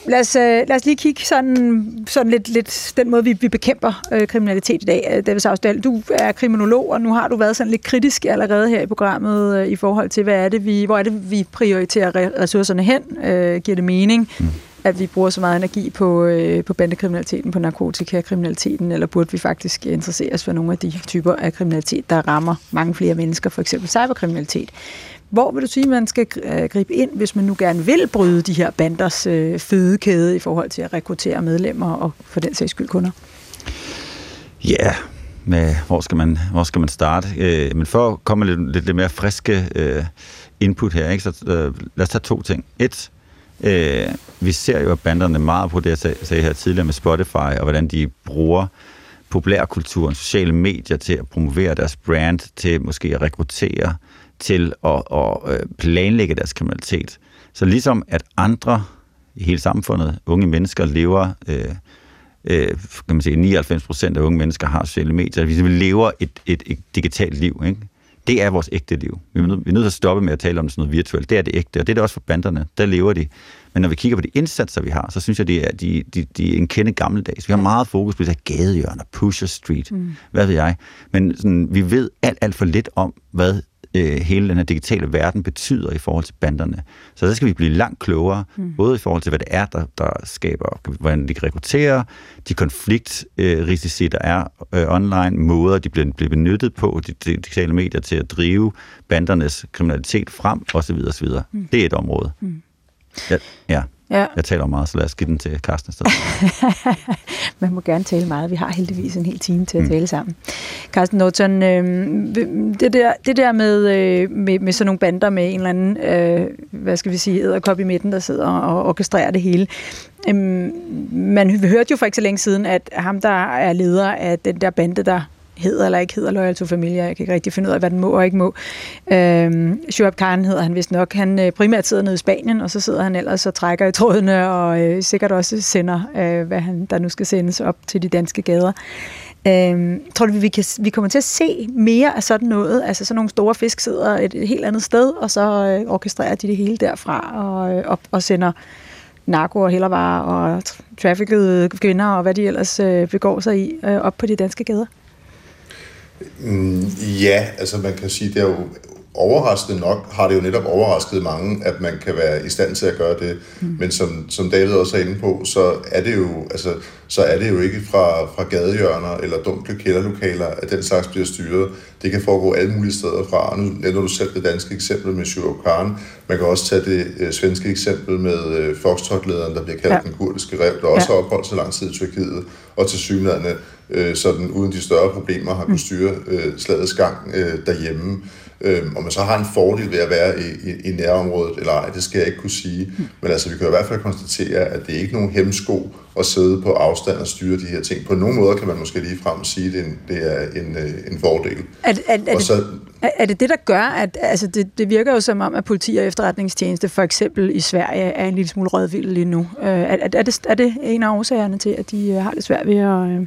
lad, os, øh, lad os lige kigge sådan, sådan lidt, lidt den måde, vi, vi bekæmper øh, kriminalitet i dag. Øh, David Savsdal, du er kriminolog, og nu har du været sådan lidt kritisk allerede her i programmet øh, i forhold til, hvad er det, vi, hvor er det, vi prioriterer ressourcerne hen? Øh, giver det mening? Mm at vi bruger så meget energi på, øh, på bandekriminaliteten, på narkotikakriminaliteten, eller burde vi faktisk interessere os for nogle af de typer af kriminalitet, der rammer mange flere mennesker, for eksempel cyberkriminalitet. Hvor vil du sige, man skal øh, gribe ind, hvis man nu gerne vil bryde de her banders øh, fødekæde i forhold til at rekruttere medlemmer og for den sags skyld kunder? Ja, yeah. med, hvor, skal man, hvor skal man starte? Øh, men for at komme lidt, lidt, lidt mere friske øh, input her, ikke, så øh, lad os tage to ting. Et, øh, vi ser jo, at banderne meget på det, jeg sag, sagde her tidligere med Spotify, og hvordan de bruger populærkulturen, sociale medier til at promovere deres brand, til måske at rekruttere til at, at øh, planlægge deres kriminalitet. Så ligesom at andre i hele samfundet, unge mennesker, lever, øh, øh, kan man sige, 99 procent af unge mennesker har sociale medier, vi lever et, et, et digitalt liv, ikke? Det er vores ægte liv. Vi er, nødt, vi er nødt til at stoppe med at tale om sådan noget virtuelt. Det er det ægte, og det er det også for banderne. Der lever de. Men når vi kigger på de indsatser, vi har, så synes jeg, de er, de, de, de er en kende gammeldags. Vi har meget fokus på det her gadehjørner, Pusher Street, mm. hvad ved jeg. Men sådan, vi ved alt, alt for lidt om, hvad øh, hele den her digitale verden betyder i forhold til banderne. Så der skal vi blive langt klogere, mm. både i forhold til, hvad det er, der, der skaber, hvordan de kan rekruttere, de konfliktrisici, der er øh, online, måder, de bliver, bliver benyttet på, de, de digitale medier til at drive bandernes kriminalitet frem, osv. osv. Mm. Det er et område. Mm. Ja, ja. Ja. Jeg taler meget, så lad os give den til Carsten stedet. *laughs* Man må gerne tale meget. Vi har heldigvis en hel time til at mm. tale sammen. Carsten Norton, øh, det, der, det der med, øh, med, med sådan nogle bander med en eller anden, øh, hvad skal vi sige, æderkop i midten, der sidder og orkestrerer det hele. Øh, man hørte jo for ikke så længe siden, at ham, der er leder af den der bande, der hedder eller ikke hedder Loyal to Familia. Jeg kan ikke rigtig finde ud af, hvad den må og ikke må. Øhm, Shoaib Khan hedder han vist nok. Han øh, primært sidder nede i Spanien, og så sidder han ellers og trækker i trådene, og øh, sikkert også sender, øh, hvad han, der nu skal sendes op til de danske gader. Øhm, tror du, vi, kan, vi kommer til at se mere af sådan noget? Altså sådan nogle store fisk sidder et, et helt andet sted, og så øh, orkestrerer de det hele derfra og, øh, op, og sender narko og hellervarer og traffickede kvinder og hvad de ellers øh, begår sig i øh, op på de danske gader? Mm, ja, altså man kan sige, det er jo overraskende nok, har det jo netop overrasket mange, at man kan være i stand til at gøre det. Mm. Men som, som David også er inde på, så er det jo, altså, så er det jo ikke fra, fra gadehjørner eller dunkle kælderlokaler, at den slags bliver styret. Det kan foregå alle mulige steder fra. Nu nævner du selv det danske eksempel med Shurov Khan. Man kan også tage det øh, svenske eksempel med øh, Foxtrot-lederen, der bliver kaldt ja. den kurdiske rev, der også ja. har opholdt så lang tid i Tyrkiet, og til synligheden øh, sådan uden de større problemer har kunnet mm. styre øh, slagets gang øh, derhjemme. Øhm, om man så har en fordel ved at være i, i, i nærområdet eller ej, det skal jeg ikke kunne sige. Men altså, vi kan i hvert fald konstatere, at det er ikke nogen hemsko at sidde på afstand og styre de her ting. På nogle måder kan man måske lige frem sige, at det er en, det er en, øh, en fordel. Er, er, er, Og så, det, er, er det det, der gør, at altså det, det virker jo som om, at politi og efterretningstjeneste for eksempel i Sverige er en lille smule rødvild lige nu. Øh, er, er, er, det, er det en af årsagerne til, at de øh, har det svært ved at, øh,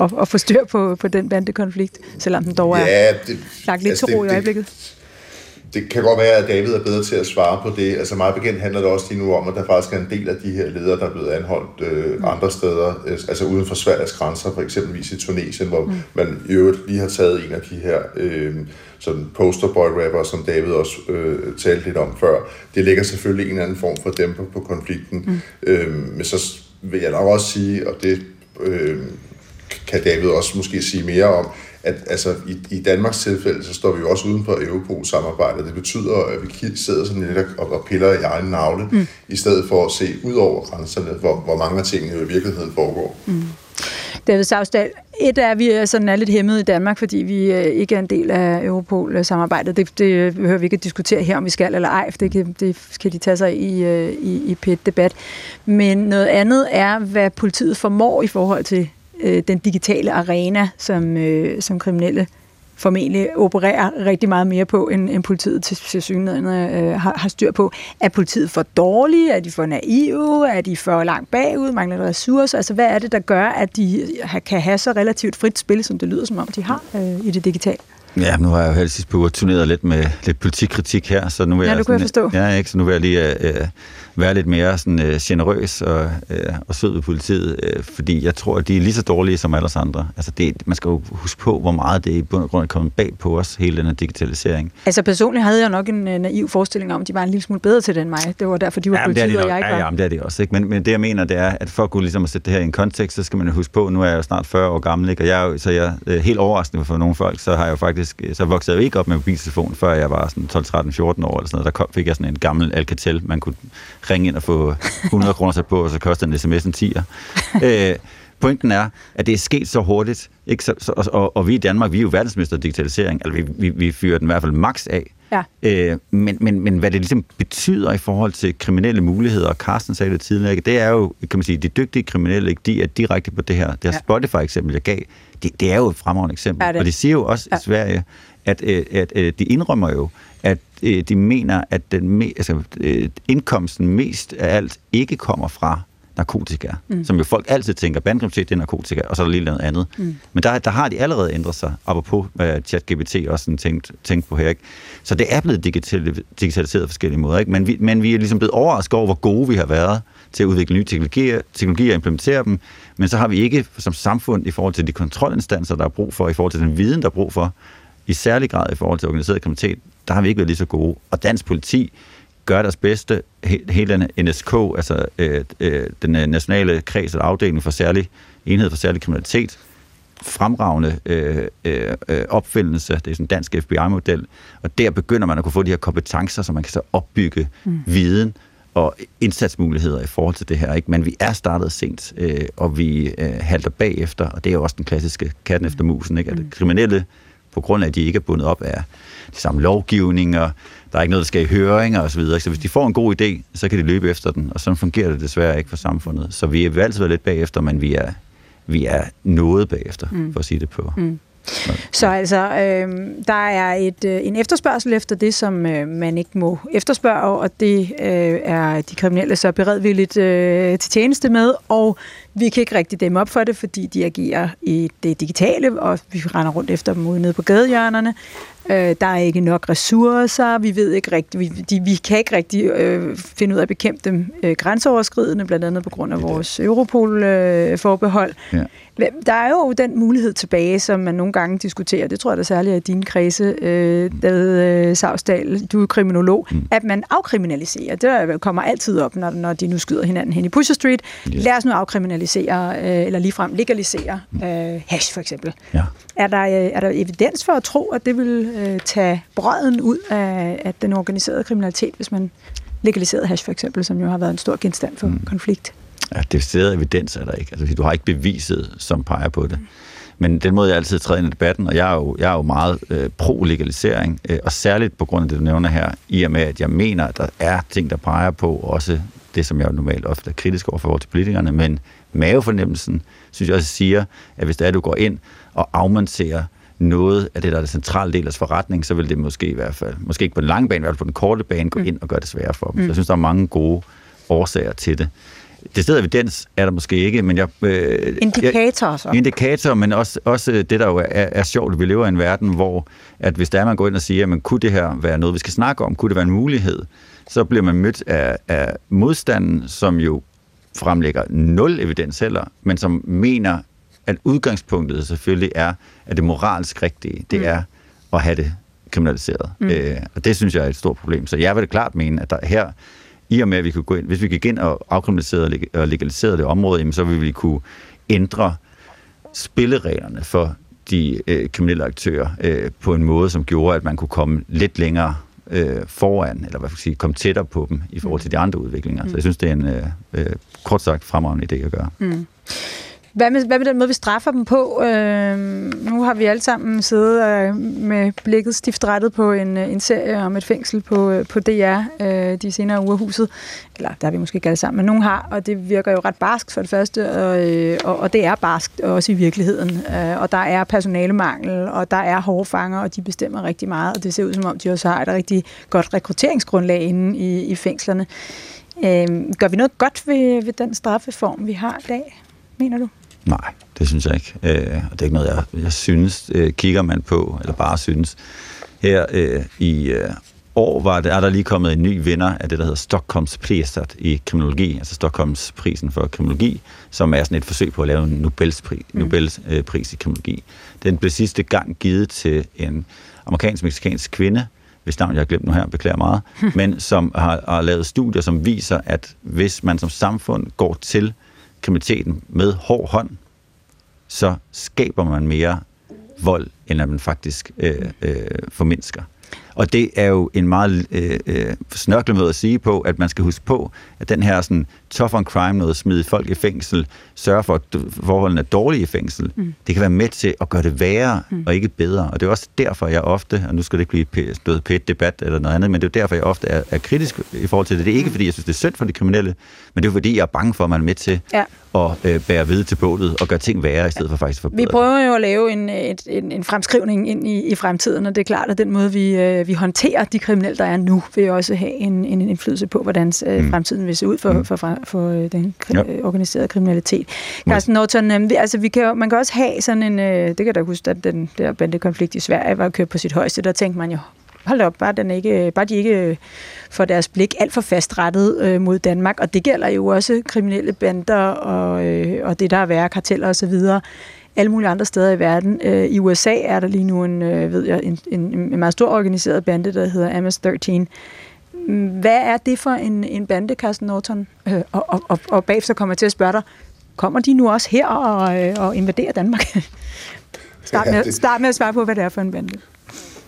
at, at få styr på, på den bandekonflikt, selvom den dog er ja, det, lagt lidt altså, til ro i det, øjeblikket? det kan godt være, at David er bedre til at svare på det. Altså meget bekendt handler det også lige nu om, at der faktisk er en del af de her ledere, der er blevet anholdt øh, andre steder, øh, altså uden for Sveriges grænser, for eksempelvis i Tunesien, hvor mm. man i øvrigt lige har taget en af de her øh, sådan posterboy rapper, som David også øh, talte lidt om før. Det lægger selvfølgelig en eller anden form for dæmper på konflikten. Mm. Øh, men så vil jeg nok også sige, og det øh, kan David også måske sige mere om, at altså, i, i Danmarks tilfælde, så står vi jo også uden for Europol-samarbejdet. Det betyder, at vi sidder sådan lidt og, og piller i egen navle, mm. i stedet for at se ud over grænserne, hvor, hvor mange af tingene jo i virkeligheden foregår. Mm. David Savsdal, et er, at vi sådan er lidt hæmmet i Danmark, fordi vi øh, ikke er en del af Europol-samarbejdet. Det, det behøver vi ikke at diskutere her, om vi skal eller ej, for det kan, det skal de tage sig i, øh, i, i pæt-debat. Men noget andet er, hvad politiet formår i forhold til øh, den digitale arena, som, øh, som kriminelle formentlig opererer rigtig meget mere på, end, end politiet til synligheden øh, har, har styr på. Er politiet for dårlige? Er de for naive? Er de for langt bagud? Mangler der ressourcer? Altså, hvad er det, der gør, at de kan have så relativt frit spil, som det lyder som om, de har øh, i det digitale? Ja, nu har jeg jo her sidste på turneret lidt med lidt politikkritik her, så nu vil ja, jeg, du kan sådan, forstå. Ja, ikke, så nu vil jeg lige øh, være lidt mere sådan, øh, generøs og, øh, og sød ved politiet, øh, fordi jeg tror, at de er lige så dårlige som alle andre. Altså det, man skal jo huske på, hvor meget det i bund og grund er kommet bag på os, hele den her digitalisering. Altså personligt havde jeg nok en øh, naiv forestilling om, at de var en lille smule bedre til det end mig. Det var derfor, de var Ja, politiet, de og jeg ikke Ja, var. ja, men det er det også. Ikke? Men, men det, jeg mener, det er, at for at kunne ligesom at sætte det her i en kontekst, så skal man jo huske på, nu er jeg jo snart 40 år gammel, ikke? og jeg er jo, så jeg er helt overraskende for nogle folk, så har jeg jo faktisk, så voksede jeg jo ikke op med mobiltelefon, før jeg var sådan 12, 13, 14 år, eller sådan noget. Der kom, fik jeg sådan en gammel Alcatel, man kunne ringe ind og få 100 kroner sat på, og så kostede en sms en 10'er. øh, pointen er, at det er sket så hurtigt, ikke? Så, så, og, og vi i Danmark, vi er jo verdensmester i digitalisering, altså vi, vi, vi fyrer den i hvert fald max af. Ja. Øh, men, men, men hvad det ligesom betyder i forhold til kriminelle muligheder, og Carsten sagde det tidligere, det er jo, kan man sige, de dygtige kriminelle, ikke? de er direkte på det her. Det her Ja. Spotify-eksempel, jeg gav, det, det er jo et fremragende eksempel. Det? Og det siger jo også Ja. i Sverige, at, øh, at, at de indrømmer jo, at øh, de mener, at den me, altså, øh, indkomsten mest af alt ikke kommer fra narkotika, mm. som jo folk altid tænker, bandkriminalitet det er narkotika, og så er der lige noget andet. Mm. Men der, der har de allerede ændret sig, apropos hvad ChatGPT også sådan tænkt, tænkt på her. Ikke? Så det er blevet digital, digitaliseret på forskellige måder. Ikke? Men, vi, men vi er ligesom blevet overrasket over, hvor gode vi har været til at udvikle nye teknologier, teknologier og implementere dem, men så har vi ikke som samfund i forhold til de kontrolinstanser, der er brug for, i forhold til den viden, der er brug for, i særlig grad i forhold til organiseret kriminalitet, der har vi ikke været lige så gode. Og dansk politi gør deres bedste. He- Hele den NSK, altså øh, øh, den øh, nationale kreds eller afdeling for særlig enhed for særlig kriminalitet, fremragende øh, øh, øh, opfindelse. Det er sådan en dansk FBI-model. Og der begynder man at kunne få de her kompetencer, så man kan så opbygge mm. viden og indsatsmuligheder i forhold til det her. Ikke? Men vi er startet sent, øh, og vi øh, halter bagefter, og det er jo også den klassiske katten efter musen. Ikke? At kriminelle, på grund af, at de ikke er bundet op af de samme lovgivninger, der er ikke noget, der skal i høringer osv. Så, så hvis de får en god idé, så kan de løbe efter den, og sådan fungerer det desværre ikke for samfundet. Så vi har altid lidt bagefter, men vi er, vi er noget bagefter, mm. for at sige det på. Mm. Så altså, øh, der er et, øh, en efterspørgsel efter det, som øh, man ikke må efterspørge, og det øh, er de kriminelle så beredvilligt øh, til tjeneste med, og vi kan ikke rigtig dæmme op for det, fordi de agerer i det digitale, og vi render rundt efter dem ude nede på gadehjørnerne. Øh, der er ikke nok ressourcer, vi ved ikke rigtig, vi, de, vi kan ikke rigtig øh, finde ud af at bekæmpe dem øh, grænseoverskridende, blandt andet på grund af vores Europol-forbehold. Ja. Der er jo den mulighed tilbage, som man nogle gange diskuterer, det tror jeg da særligt er i dine kredse, øh, David øh, Savsdal, du er kriminolog, mm. at man afkriminaliserer. Det er- kommer altid op, når, når de nu skyder hinanden hen i Pusher Street. Ja. Lad os nu afkriminalisere, øh, eller ligefrem legalisere øh, hash for eksempel. Ja. Er der, øh, er der evidens for at tro, at det vil øh, tage brøden ud af, af den organiserede kriminalitet, hvis man legaliserede hash for eksempel, som jo har været en stor genstand for mm. konflikt? Ja, det evidens er der ikke. Altså, du har ikke beviset, som peger på det. Men den måde, jeg altid træder ind i debatten, og jeg er jo, jeg er jo meget øh, pro-legalisering, øh, og særligt på grund af det, du nævner her, i og med, at jeg mener, at der er ting, der peger på, også det, som jeg normalt ofte er kritisk over for til politikerne, men mavefornemmelsen, synes jeg også siger, at hvis det er, at du går ind og afmonterer noget af det, der er det centrale del af forretning, så vil det måske i hvert fald, måske ikke på den lange bane, men på den korte bane, gå mm. ind og gøre det sværere for dem. Mm. Så jeg synes, der er mange gode årsager til det. Det sted evidens er der måske ikke, men jeg... Øh, indikator så. Indikator, men også, også det, der jo er, er sjovt. Vi lever i en verden, hvor at hvis der er, man går ind og siger, men kunne det her være noget, vi skal snakke om? Kunne det være en mulighed? Så bliver man mødt af, af modstanden, som jo fremlægger nul evidens heller, men som mener, at udgangspunktet selvfølgelig er, at det moralsk rigtige, det mm. er at have det kriminaliseret. Mm. Øh, og det synes jeg er et stort problem. Så jeg vil det klart mene, at der her, i og med at vi kunne gå ind, hvis vi gik ind og afkriminalisere og legalisere det område, jamen, så vil vi kunne ændre spillereglerne for de øh, kriminelle aktører øh, på en måde, som gjorde, at man kunne komme lidt længere øh, foran, eller hvad skal sige, komme tættere på dem i forhold til de andre udviklinger. Mm. Så jeg synes, det er en øh, øh, kort sagt fremragende idé at gøre. Mm. Hvad med, hvad med den måde, vi straffer dem på? Øh, nu har vi alle sammen siddet øh, med blikket stift rettet på en, øh, en serie om et fængsel på, øh, på DR øh, de senere uger huset. Eller der har vi måske ikke alle sammen, men nogen har, og det virker jo ret barsk for det første, og, øh, og, og det er barsk også i virkeligheden. Øh, og der er personalemangel, og der er hårde fanger, og de bestemmer rigtig meget, og det ser ud som om, de også har et rigtig godt rekrutteringsgrundlag inde i, i fængslerne. Øh, gør vi noget godt ved, ved den straffeform, vi har i dag, mener du? Nej, det synes jeg ikke. Øh, og det er ikke noget, jeg, jeg synes. Øh, kigger man på, eller bare synes. Her øh, i øh, år var det, er der lige kommet en ny vinder af det, der hedder Stockholms Priset i kriminologi, altså Stockholms prisen for kriminologi, som er sådan et forsøg på at lave en Nobels, pri, mm. Nobels øh, pris i kriminologi. Den blev sidste gang givet til en amerikansk-meksikansk kvinde, hvis navn jeg har glemt nu her, beklager meget, *laughs* men som har, har lavet studier, som viser, at hvis man som samfund går til kriminaliteten med hård hånd, så skaber man mere vold, end at man faktisk øh, øh, formindsker. Og det er jo en meget øh, øh, snørklet måde at sige på, at man skal huske på, at den her sådan, tough on crime, noget smide folk i fængsel, sørge for, at forholdene er dårlige i fængsel, mm. det kan være med til at gøre det værre mm. og ikke bedre. Og det er også derfor, jeg ofte, og nu skal det ikke blive noget pæt debat eller noget andet, men det er derfor, jeg ofte er, er kritisk i forhold til det. Det er ikke, fordi jeg synes, det er synd for de kriminelle, men det er fordi, jeg er bange for, at man er med til ja. at øh, bære ved til bålet og gøre ting værre, i stedet for faktisk at forbedre Vi prøver jo at lave en, et, en, en fremskrivning ind i, i fremtiden, og det er klart, at den måde, vi, øh, vi håndterer de kriminelle, der er nu, vil også have en, en indflydelse på, hvordan øh, mm. fremtiden vil se ud for, mm. for, for, for øh, den kri- ja. Øh, organiserede kriminalitet. Carsten Norton, øh, altså, vi kan, man kan også have sådan en, øh, det kan da huske, at den der bandekonflikt i Sverige var kørt på sit højeste, der tænkte man jo, hold op, bare, den ikke, bare de ikke får deres blik alt for fastrettet øh, mod Danmark, og det gælder jo også kriminelle bander og, øh, og det, der er værre karteller osv., alle mulige andre steder i verden. Øh, I USA er der lige nu en, øh, ved jeg, en, en, en meget stor organiseret bande, der hedder MS-13. Hvad er det for en, en bande, Carsten Norton? Øh, og, og, og, og bagefter kommer jeg til at spørge dig, kommer de nu også her og, øh, og invaderer Danmark? *laughs* start, med, ja, det... start med at svare på, hvad det er for en bande.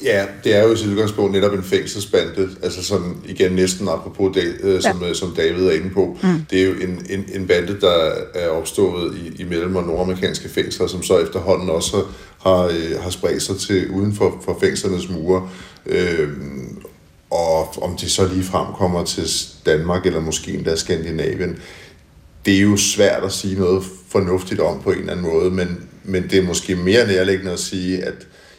Ja, det er jo i udgangspunkt netop en fængselsbande, altså sådan igen næsten apropos det, øh, som, ja. som David er inde på. Mm. Det er jo en, en, en bande, der er opstået i, i mellem- og nordamerikanske fængsler, som så efterhånden også har, øh, har spredt sig til uden for, for fængslernes mure. Øh, og om de så lige frem kommer til Danmark eller måske endda Skandinavien, det er jo svært at sige noget fornuftigt om på en eller anden måde, men, men det er måske mere nærliggende at sige, at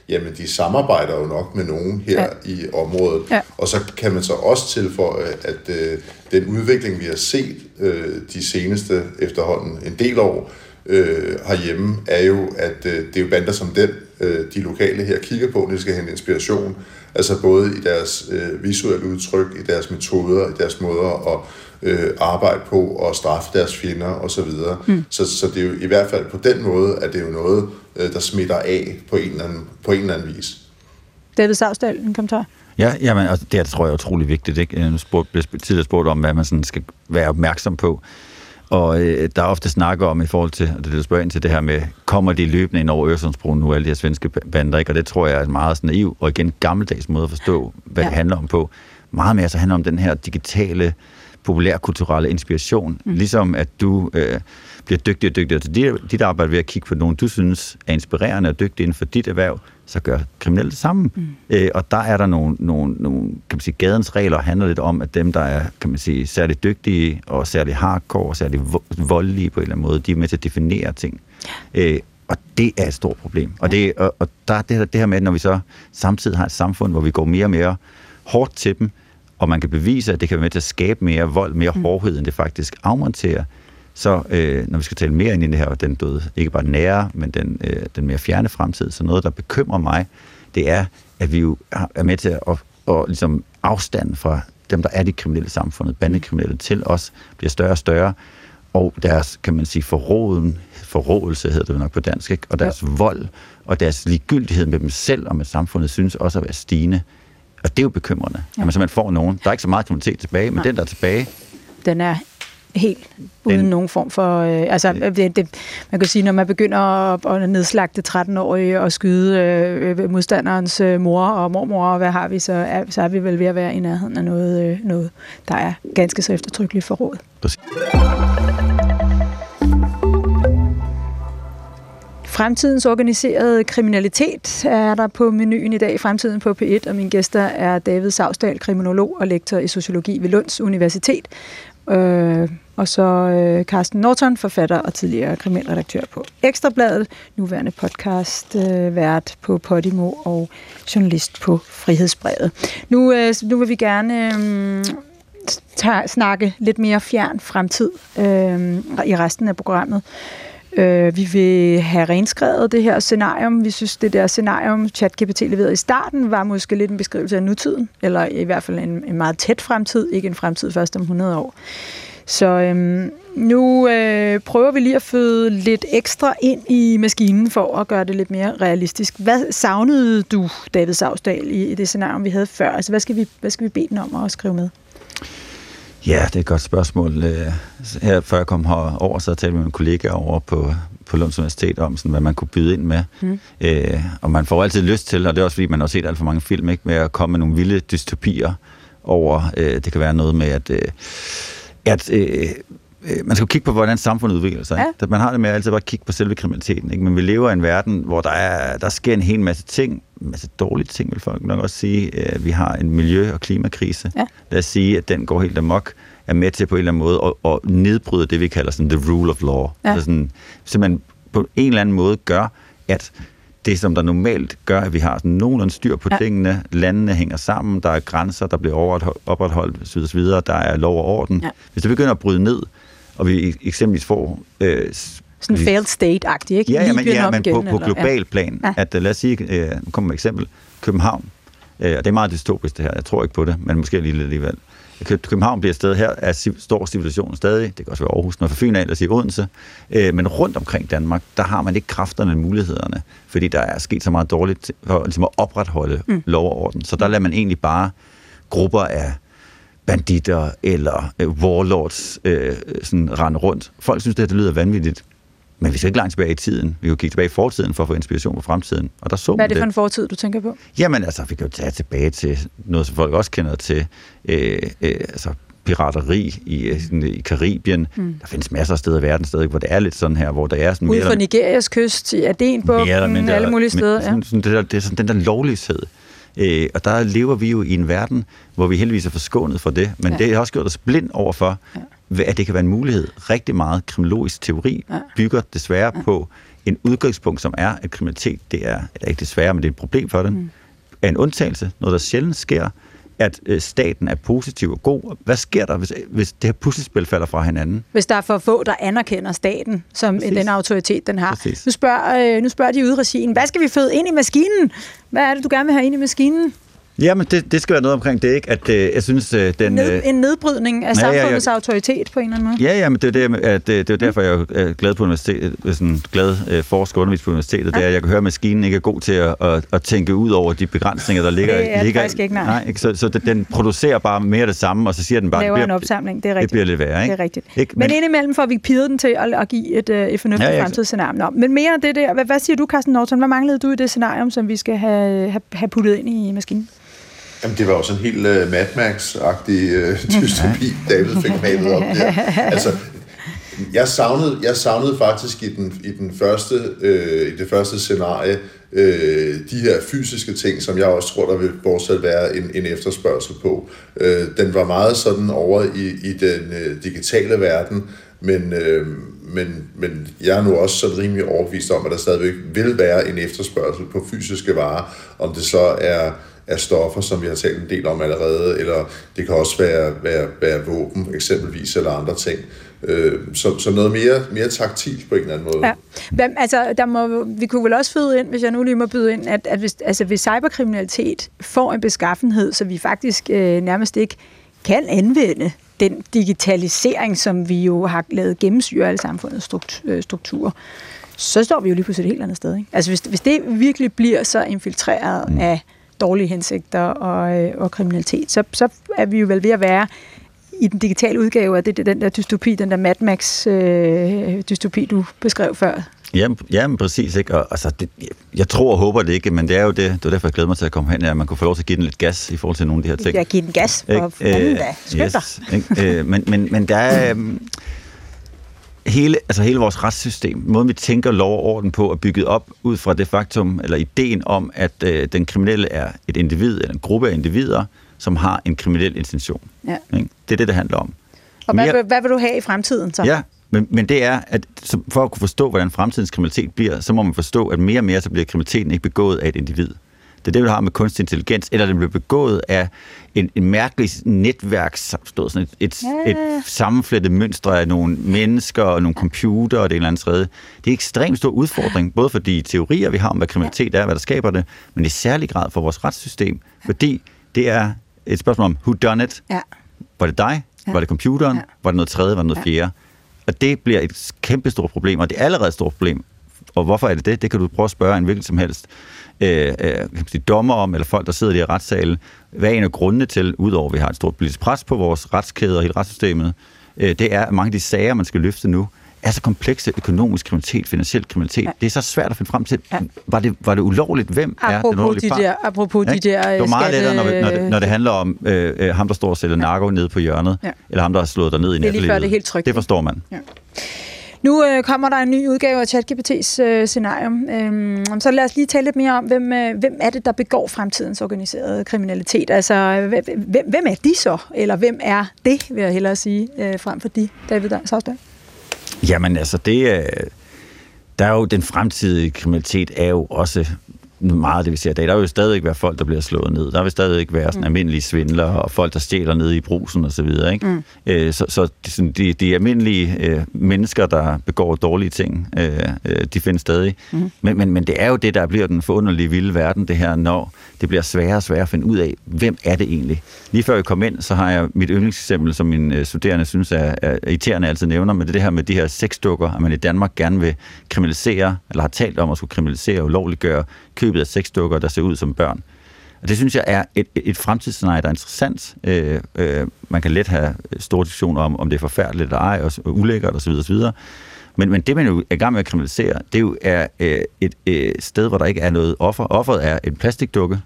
jamen de samarbejder jo nok med nogen her ja. i området. Ja. Og så kan man så også tilføje, at øh, den udvikling, vi har set øh, de seneste efterhånden en del år øh, herhjemme, er jo, at øh, det er jo bander som den, øh, de lokale her kigger på, når de skal hente inspiration. Altså både i deres øh, visuelle udtryk, i deres metoder, i deres måder at øh, arbejde på og straffe deres fjender osv. Så, mm. så, så det er jo i hvert fald på den måde, at det er jo noget, øh, der smitter af på en eller anden, på en eller anden vis. David Savsdal, en kommentar? Ja, jamen, altså, det tror jeg er utrolig vigtigt. Ikke? Jeg blev tidligere spurgt om, hvad man sådan skal være opmærksom på. Og øh, der er ofte snakker om i forhold til, og det er spørger ind til det her med, kommer de løbende ind over Øresundsbroen nu, alle de her svenske bander, ikke? og det tror jeg er en meget naiv og igen gammeldags måde at forstå, hvad ja. det handler om på. Meget mere så handler om den her digitale populærkulturelle inspiration. Mm. Ligesom at du øh, bliver dygtigere og dygtigere til dit, dit arbejde ved at kigge på nogen, du synes er inspirerende og dygtig inden for dit erhverv, så gør kriminelle det samme. Mm. Øh, og der er der nogle, nogle, nogle, kan man sige, gadens regler handler lidt om, at dem, der er, kan man sige, særligt dygtige og særligt hardcore og særligt voldelige på en eller anden måde, de er med til at definere ting. Øh, og det er et stort problem. Og, det, og, og der er det, det her med, når vi så samtidig har et samfund, hvor vi går mere og mere hårdt til dem, og man kan bevise, at det kan være med til at skabe mere vold, mere mm. hårdhed, end det faktisk afmonterer, så øh, når vi skal tale mere ind i det her, den døde, ikke bare nære, men den, øh, den mere fjerne fremtid, så noget, der bekymrer mig, det er, at vi jo er med til at, at, at ligesom afstand fra dem, der er de kriminelle samfundet, bandekriminelle, til os, bliver større og større, og deres, kan man sige, forråden, forrådelse hedder det nok på dansk, ikke? og deres ja. vold, og deres ligegyldighed med dem selv og med samfundet, synes også at være stigende. Og det er jo bekymrende, ja. at man simpelthen får nogen. Der er ikke så meget kriminalitet tilbage, men Nej. den, der er tilbage... Den er helt uden den, nogen form for... Øh, altså, det, det, man kan sige, når man begynder at, at nedslagte 13-årige og skyde øh, modstanderens øh, mor og mormor, og hvad har vi, så er, så er vi vel ved at være i nærheden af noget, øh, noget der er ganske så eftertrykkeligt for råd. Præcis. Fremtidens organiserede kriminalitet er der på menuen i dag. Fremtiden på P1, og mine gæster er David Savsdal, kriminolog og lektor i sociologi ved Lunds Universitet, Øh, og så øh, Carsten Norton, forfatter og tidligere kriminalredaktør på Ekstrabladet, nuværende podcast, øh, vært på Podimo og journalist på Frihedsbrevet. Nu, øh, nu vil vi gerne øh, tage, snakke lidt mere fjern fremtid øh, i resten af programmet. Øh, vi vil have renskrevet det her scenarium. Vi synes, det der scenarium, ChatGPT leverede i starten, var måske lidt en beskrivelse af nutiden, eller i hvert fald en, en meget tæt fremtid, ikke en fremtid først om 100 år. Så øhm, nu øh, prøver vi lige at føde lidt ekstra ind i maskinen for at gøre det lidt mere realistisk. Hvad savnede du, David Savsdal, i, i det scenarium, vi havde før? Altså, hvad skal vi, hvad skal vi bede den om at skrive med? Ja, det er et godt spørgsmål. Øh, her før jeg kom herover, så talte med min kollega over på, på Lunds Universitet om, sådan, hvad man kunne byde ind med. Mm. Øh, og man får altid lyst til, og det er også fordi, man har set alt for mange film, ikke, med at komme med nogle vilde dystopier over. Øh, det kan være noget med, at, øh, at øh, man skal kigge på, hvordan samfundet udvikler sig. Ja. Man har det med at altid bare kigge på selve kriminaliteten. Ikke? Men vi lever i en verden, hvor der, er, der sker en hel masse ting, en masse dårlige ting, vil folk nok også sige. Øh, vi har en miljø- og klimakrise. Ja. Lad os sige, at den går helt amok er med til på en eller anden måde at, at nedbryde det, vi kalder sådan the rule of law. Ja. Altså sådan, simpelthen på en eller anden måde gør, at det, som der normalt gør, at vi har sådan nogenlunde styr på ja. tingene, landene hænger sammen, der er grænser, der bliver opretholdt osv., der er lov og orden. Ja. Hvis det begynder at bryde ned, og vi eksempelvis får... Øh, sådan en failed state-agtig, ikke? Ja, ja men, ja, men på, på global ja. plan. Ja. At, lad os sige, øh, nu kommer et eksempel, København. Øh, og det er meget dystopisk det her, jeg tror ikke på det, men måske lige alligevel. København bliver et sted her, er stor civilisationen stadig, det kan også være Aarhus, når for Fyn af, sige Odense, øh, men rundt omkring Danmark, der har man ikke kræfterne og mulighederne, fordi der er sket så meget dårligt for ligesom at opretholde mm. lov og orden. Så der lader man egentlig bare grupper af banditter eller øh, warlords øh, sådan rende rundt. Folk synes, det, det lyder vanvittigt. Men vi skal ikke langt tilbage i tiden. Vi kan kigge tilbage i fortiden for at få inspiration for fremtiden. Og der så Hvad er det for en fortid, du tænker på? Jamen altså, vi kan jo tage tilbage til noget, som folk også kender til. Øh, øh, altså pirateri i, øh, sådan, i Karibien. Mm. Der findes masser af steder i verden stadig, hvor det er lidt sådan her, hvor der er sådan... Ude for Nigerias kyst, i Adenbugten, alle mulige steder. Men, ja. sådan, det, der, det er sådan den der lovlighed. Øh, og der lever vi jo i en verden, hvor vi heldigvis er forskånet for det, men ja. det har også gjort os blind overfor, ja. at det kan være en mulighed. Rigtig meget kriminologisk teori ja. bygger desværre ja. på en udgangspunkt, som er, at kriminalitet, det er, eller ikke desværre, men det er et problem for den, mm. er en undtagelse, noget der sjældent sker, at øh, staten er positiv og god. Hvad sker der, hvis, hvis det her puslespil falder fra hinanden? Hvis der er for få, der anerkender staten som Præcis. den autoritet, den har. Nu spørger, øh, nu spørger de ude regien, hvad skal vi føde ind i maskinen? Hvad er det, du gerne vil have ind i maskinen? Jamen, det, det skal være noget omkring det, ikke? At øh, jeg synes, øh, den... Ned, øh, en nedbrydning af samfundets ja, ja, autoritet på en eller anden måde? Ja, ja, men det er, det, at, det, det er derfor, jeg er glad på universitetet, sådan glad øh, forsker undervis på universitetet, ja. det er, at jeg kan høre, at maskinen ikke er god til at, at, at tænke ud over de begrænsninger, der ligger... Det er ligger, faktisk ikke, nej. nej ikke? Så, så den producerer bare mere det samme, og så siger den bare... Laver det bliver, en opsamling, det er rigtigt. Det bliver lidt værre, ikke? Det er rigtigt. Ikke? Men, men indimellem får vi pirret den til at, at give et, øh, et fornuftigt ja, ja, fremtidsscenarie. Men mere det der, hvad, hvad siger du, Carsten Norton? Hvad manglede du i det scenarie, som vi skal have, have, have puttet ind i maskinen? Jamen, det var jo sådan en helt uh, Mad Max-agtig uh, *laughs* dystopi, David fik malet op der. Altså, jeg savnede, jeg savnede faktisk i, den, i, den første, øh, i det første scenarie øh, de her fysiske ting, som jeg også tror, der vil fortsat være en, en efterspørgsel på. Øh, den var meget sådan over i, i den øh, digitale verden, men, øh, men, men jeg er nu også sådan rimelig overbevist om, at der stadigvæk vil være en efterspørgsel på fysiske varer, om det så er er stoffer, som vi har talt en del om allerede, eller det kan også være, være, være våben eksempelvis, eller andre ting. Øh, så, så noget mere, mere taktilt på en eller anden måde. Ja. Men, altså, der må, vi kunne vel også føde ind, hvis jeg nu lige må byde ind, at, at hvis, altså, hvis cyberkriminalitet får en beskaffenhed, så vi faktisk øh, nærmest ikke kan anvende den digitalisering, som vi jo har lavet gennemsyre alle samfundets øh, strukturer, så står vi jo lige pludselig et helt andet sted. Ikke? Altså hvis, hvis det virkelig bliver så infiltreret mm. af dårlige hensigter og, øh, og kriminalitet, så, så er vi jo vel ved at være i den digitale udgave af det, den der dystopi, den der Mad Max-dystopi, øh, du beskrev før. Jamen, jamen præcis. Ikke? Og, altså, det, jeg tror og håber det ikke, men det er jo det, det er derfor, jeg glæder mig til at komme hen, at man kunne få lov til at give den lidt gas i forhold til nogle af de her ting. Ja, give den gas for fanden da. yes, øh, men, men, men der er... *clears throat* Hele, altså hele vores retssystem, måden vi tænker lov og orden på, er bygget op ud fra det faktum, eller ideen om, at øh, den kriminelle er et individ, eller en gruppe af individer, som har en kriminel intention. Ja. Ikke? Det er det, det handler om. Og hvad, hvad vil du have i fremtiden så? Ja, men, men det er, at for at kunne forstå, hvordan fremtidens kriminalitet bliver, så må man forstå, at mere og mere så bliver kriminaliteten ikke begået af et individ. Det er det, vi har med kunstig intelligens, eller det bliver begået af en, en mærkelig netværk, sådan et, et, ja. et sammenflettet mønster af nogle mennesker og nogle computer og det eller andet tredje. Det er en ekstremt stor udfordring, både for de teorier, vi har om, hvad kriminalitet er, hvad der skaber det, men i særlig grad for vores retssystem, fordi det er et spørgsmål om, who done it? Ja. Var det dig? Ja. Var det computeren? Ja. Var det noget tredje? Var det noget ja. fjerde? Og det bliver et kæmpestort problem, og det er allerede et stort problem. Og hvorfor er det det? Det kan du prøve at spørge en hvilken som helst øh, øh, dommer om, eller folk, der sidder i de her retssale. Hvad er en af grundene til, udover at vi har et stort politisk pres på vores retskæde og hele retssystemet, øh, det er, at mange af de sager, man skal løfte nu, er så komplekse økonomisk kriminalitet, finansiel kriminalitet. Ja. Det er så svært at finde frem til. Ja. Var, det, var det ulovligt? Hvem apropos er den ulovlige de der, Apropos ja? de der... Det er meget lettere, når, når, det, når det handler om øh, øh, ham, der står og sælger ja. narko nede på hjørnet, ja. eller ham, der har slået dig ned i Det er lige før, det er helt trygt. Det forstår man. Ja. Nu øh, kommer der en ny udgave af ChatGPT's øh, scenarium. Øhm, så lad os lige tale lidt mere om, hvem, øh, hvem er det, der begår fremtidens organiserede kriminalitet? Altså, hvem, hvem er de så? Eller hvem er det, vil jeg hellere sige, øh, frem for de, David Sausdal? Jamen altså, det er... Der er jo den fremtidige kriminalitet er jo også meget det, vi ser i dag. Der vil jo stadig være folk, der bliver slået ned. Der vil stadig være sådan mm. almindelige svindlere og folk, der stjæler ned i brusen og så videre. Ikke? Mm. Øh, så så de, de, de almindelige øh, mennesker, der begår dårlige ting, øh, øh, de findes stadig. Mm. Men, men, men det er jo det, der bliver den forunderlige vilde verden, det her, når det bliver sværere og sværere at finde ud af, hvem er det egentlig? Lige før jeg kom ind, så har jeg mit yndlingseksempel, som min øh, studerende synes er, er irriterende altid nævner, men det det her med de her sexdukker, at man i Danmark gerne vil kriminalisere, eller har talt om at skulle kriminalisere og ulovliggøre købet af sexdukker, der ser ud som børn. Og det synes jeg er et, et fremtidsscenarie, der er interessant. Øh, øh, man kan let have store diskussioner om, om det er forfærdeligt eller ej, og ulækkert osv. osv. Men, men det, man jo er i gang med at kriminalisere, det er jo er, øh, et øh, sted, hvor der ikke er noget offer. Offeret er en plastikdukke,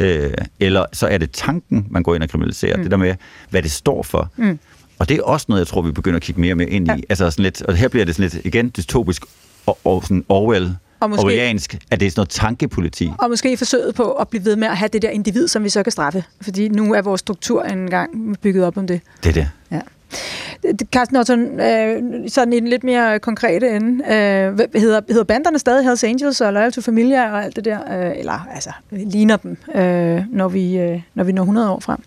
øh, eller så er det tanken, man går ind og kriminaliserer. Mm. Det der med, hvad det står for. Mm. Og det er også noget, jeg tror, vi begynder at kigge mere og mere ind i. Ja. Altså sådan lidt, og her bliver det sådan lidt, igen, dystopisk og, og sådan Orwell og måske, Orwelliansk, at det er sådan noget tankepoliti. Og måske forsøget på at blive ved med at have det der individ, som vi så kan straffe. Fordi nu er vores struktur engang bygget op om det. Det er det. Ja. Carsten Norton, øh, sådan i en lidt mere konkrete ende, øh, hedder, hedder banderne stadig Hells Angels og Loyal to Familia og alt det der? Øh, eller altså, ligner dem, øh, når, vi, øh, når vi når 100 år frem?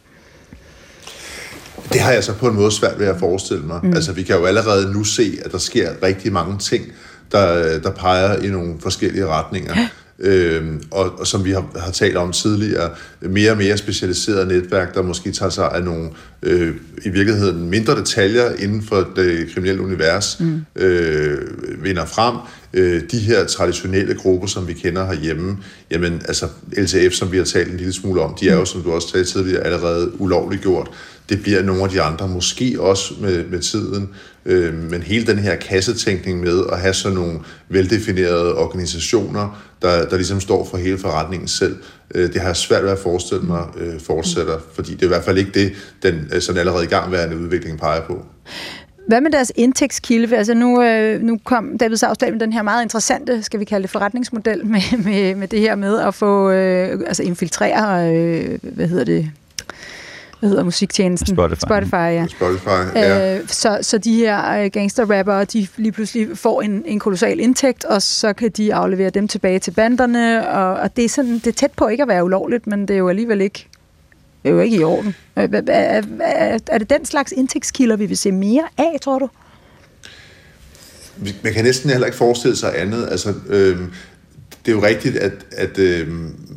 Det har jeg så på en måde svært ved at forestille mig. Mm. Altså, vi kan jo allerede nu se, at der sker rigtig mange ting, der, der peger i nogle forskellige retninger. Ja. Øhm, og, og som vi har, har talt om tidligere, mere og mere specialiserede netværk, der måske tager sig af nogle, øh, i virkeligheden, mindre detaljer inden for det kriminelle univers, mm. øh, vinder frem, Øh, de her traditionelle grupper, som vi kender herhjemme, jamen altså LTF, som vi har talt en lille smule om, de er jo, som du også sagde tidligere, allerede ulovligt gjort. Det bliver nogle af de andre måske også med, med tiden, øh, men hele den her kassetænkning med at have sådan nogle veldefinerede organisationer, der, der ligesom står for hele forretningen selv, øh, det har jeg svært ved at forestille mig øh, fortsætter, fordi det er i hvert fald ikke det, den øh, sådan allerede i gangværende udvikling peger på. Hvad med deres indtægtskilde? Altså nu, øh, nu kom David Savsdal med den her meget interessante, skal vi kalde det, forretningsmodel med, med, med det her med at få, øh, altså infiltrere, øh, hvad hedder det, hvad hedder musiktjenesten? Spotify. Spotify, ja. Spotify, ja. Øh, så, så de her øh, gangsterrappere, de lige pludselig får en, en kolossal indtægt, og så kan de aflevere dem tilbage til banderne, og, og det, er sådan, det er tæt på ikke at være ulovligt, men det er jo alligevel ikke, det er jo ikke i orden. Er, er, er, er det den slags indtægtskilder, vi vil se mere af, tror du? Man kan næsten heller ikke forestille sig andet. Altså, øh, det er jo rigtigt, at, at øh,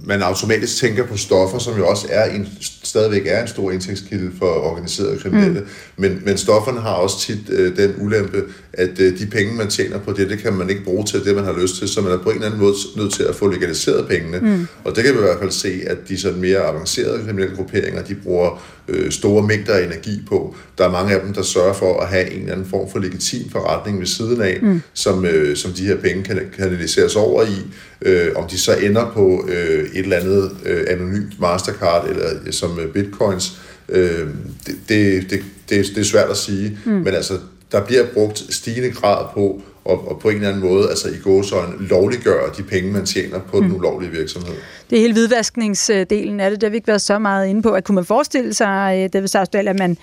man automatisk tænker på stoffer, som jo også er en, stadigvæk er en stor indtægtskilde for organiserede kriminelle. Mm. Men, men stofferne har også tit øh, den ulempe, at øh, de penge, man tjener på det, det kan man ikke bruge til det, man har lyst til, så man er på en eller anden måde nødt til at få legaliseret pengene. Mm. Og det kan vi i hvert fald se, at de sådan mere avancerede kriminelle grupperinger, de bruger øh, store mængder af energi på. Der er mange af dem, der sørger for at have en eller anden form for legitim forretning ved siden af, mm. som, øh, som de her penge kan kanaliseres over i. Øh, om de så ender på øh, et eller andet øh, anonymt Mastercard eller som bitcoins, øh, det, det, det, det, det er svært at sige. Mm. Men altså, der bliver brugt stigende grad på og, og på en eller anden måde, altså i gåsøjne, lovliggøre de penge, man tjener på mm. den ulovlige virksomhed. Det er hele hvidvaskningsdelen af det, der har vi ikke været så meget inde på. At kunne man forestille sig, øh, David Sarsdal, at man,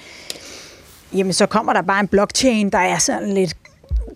jamen så kommer der bare en blockchain, der er sådan lidt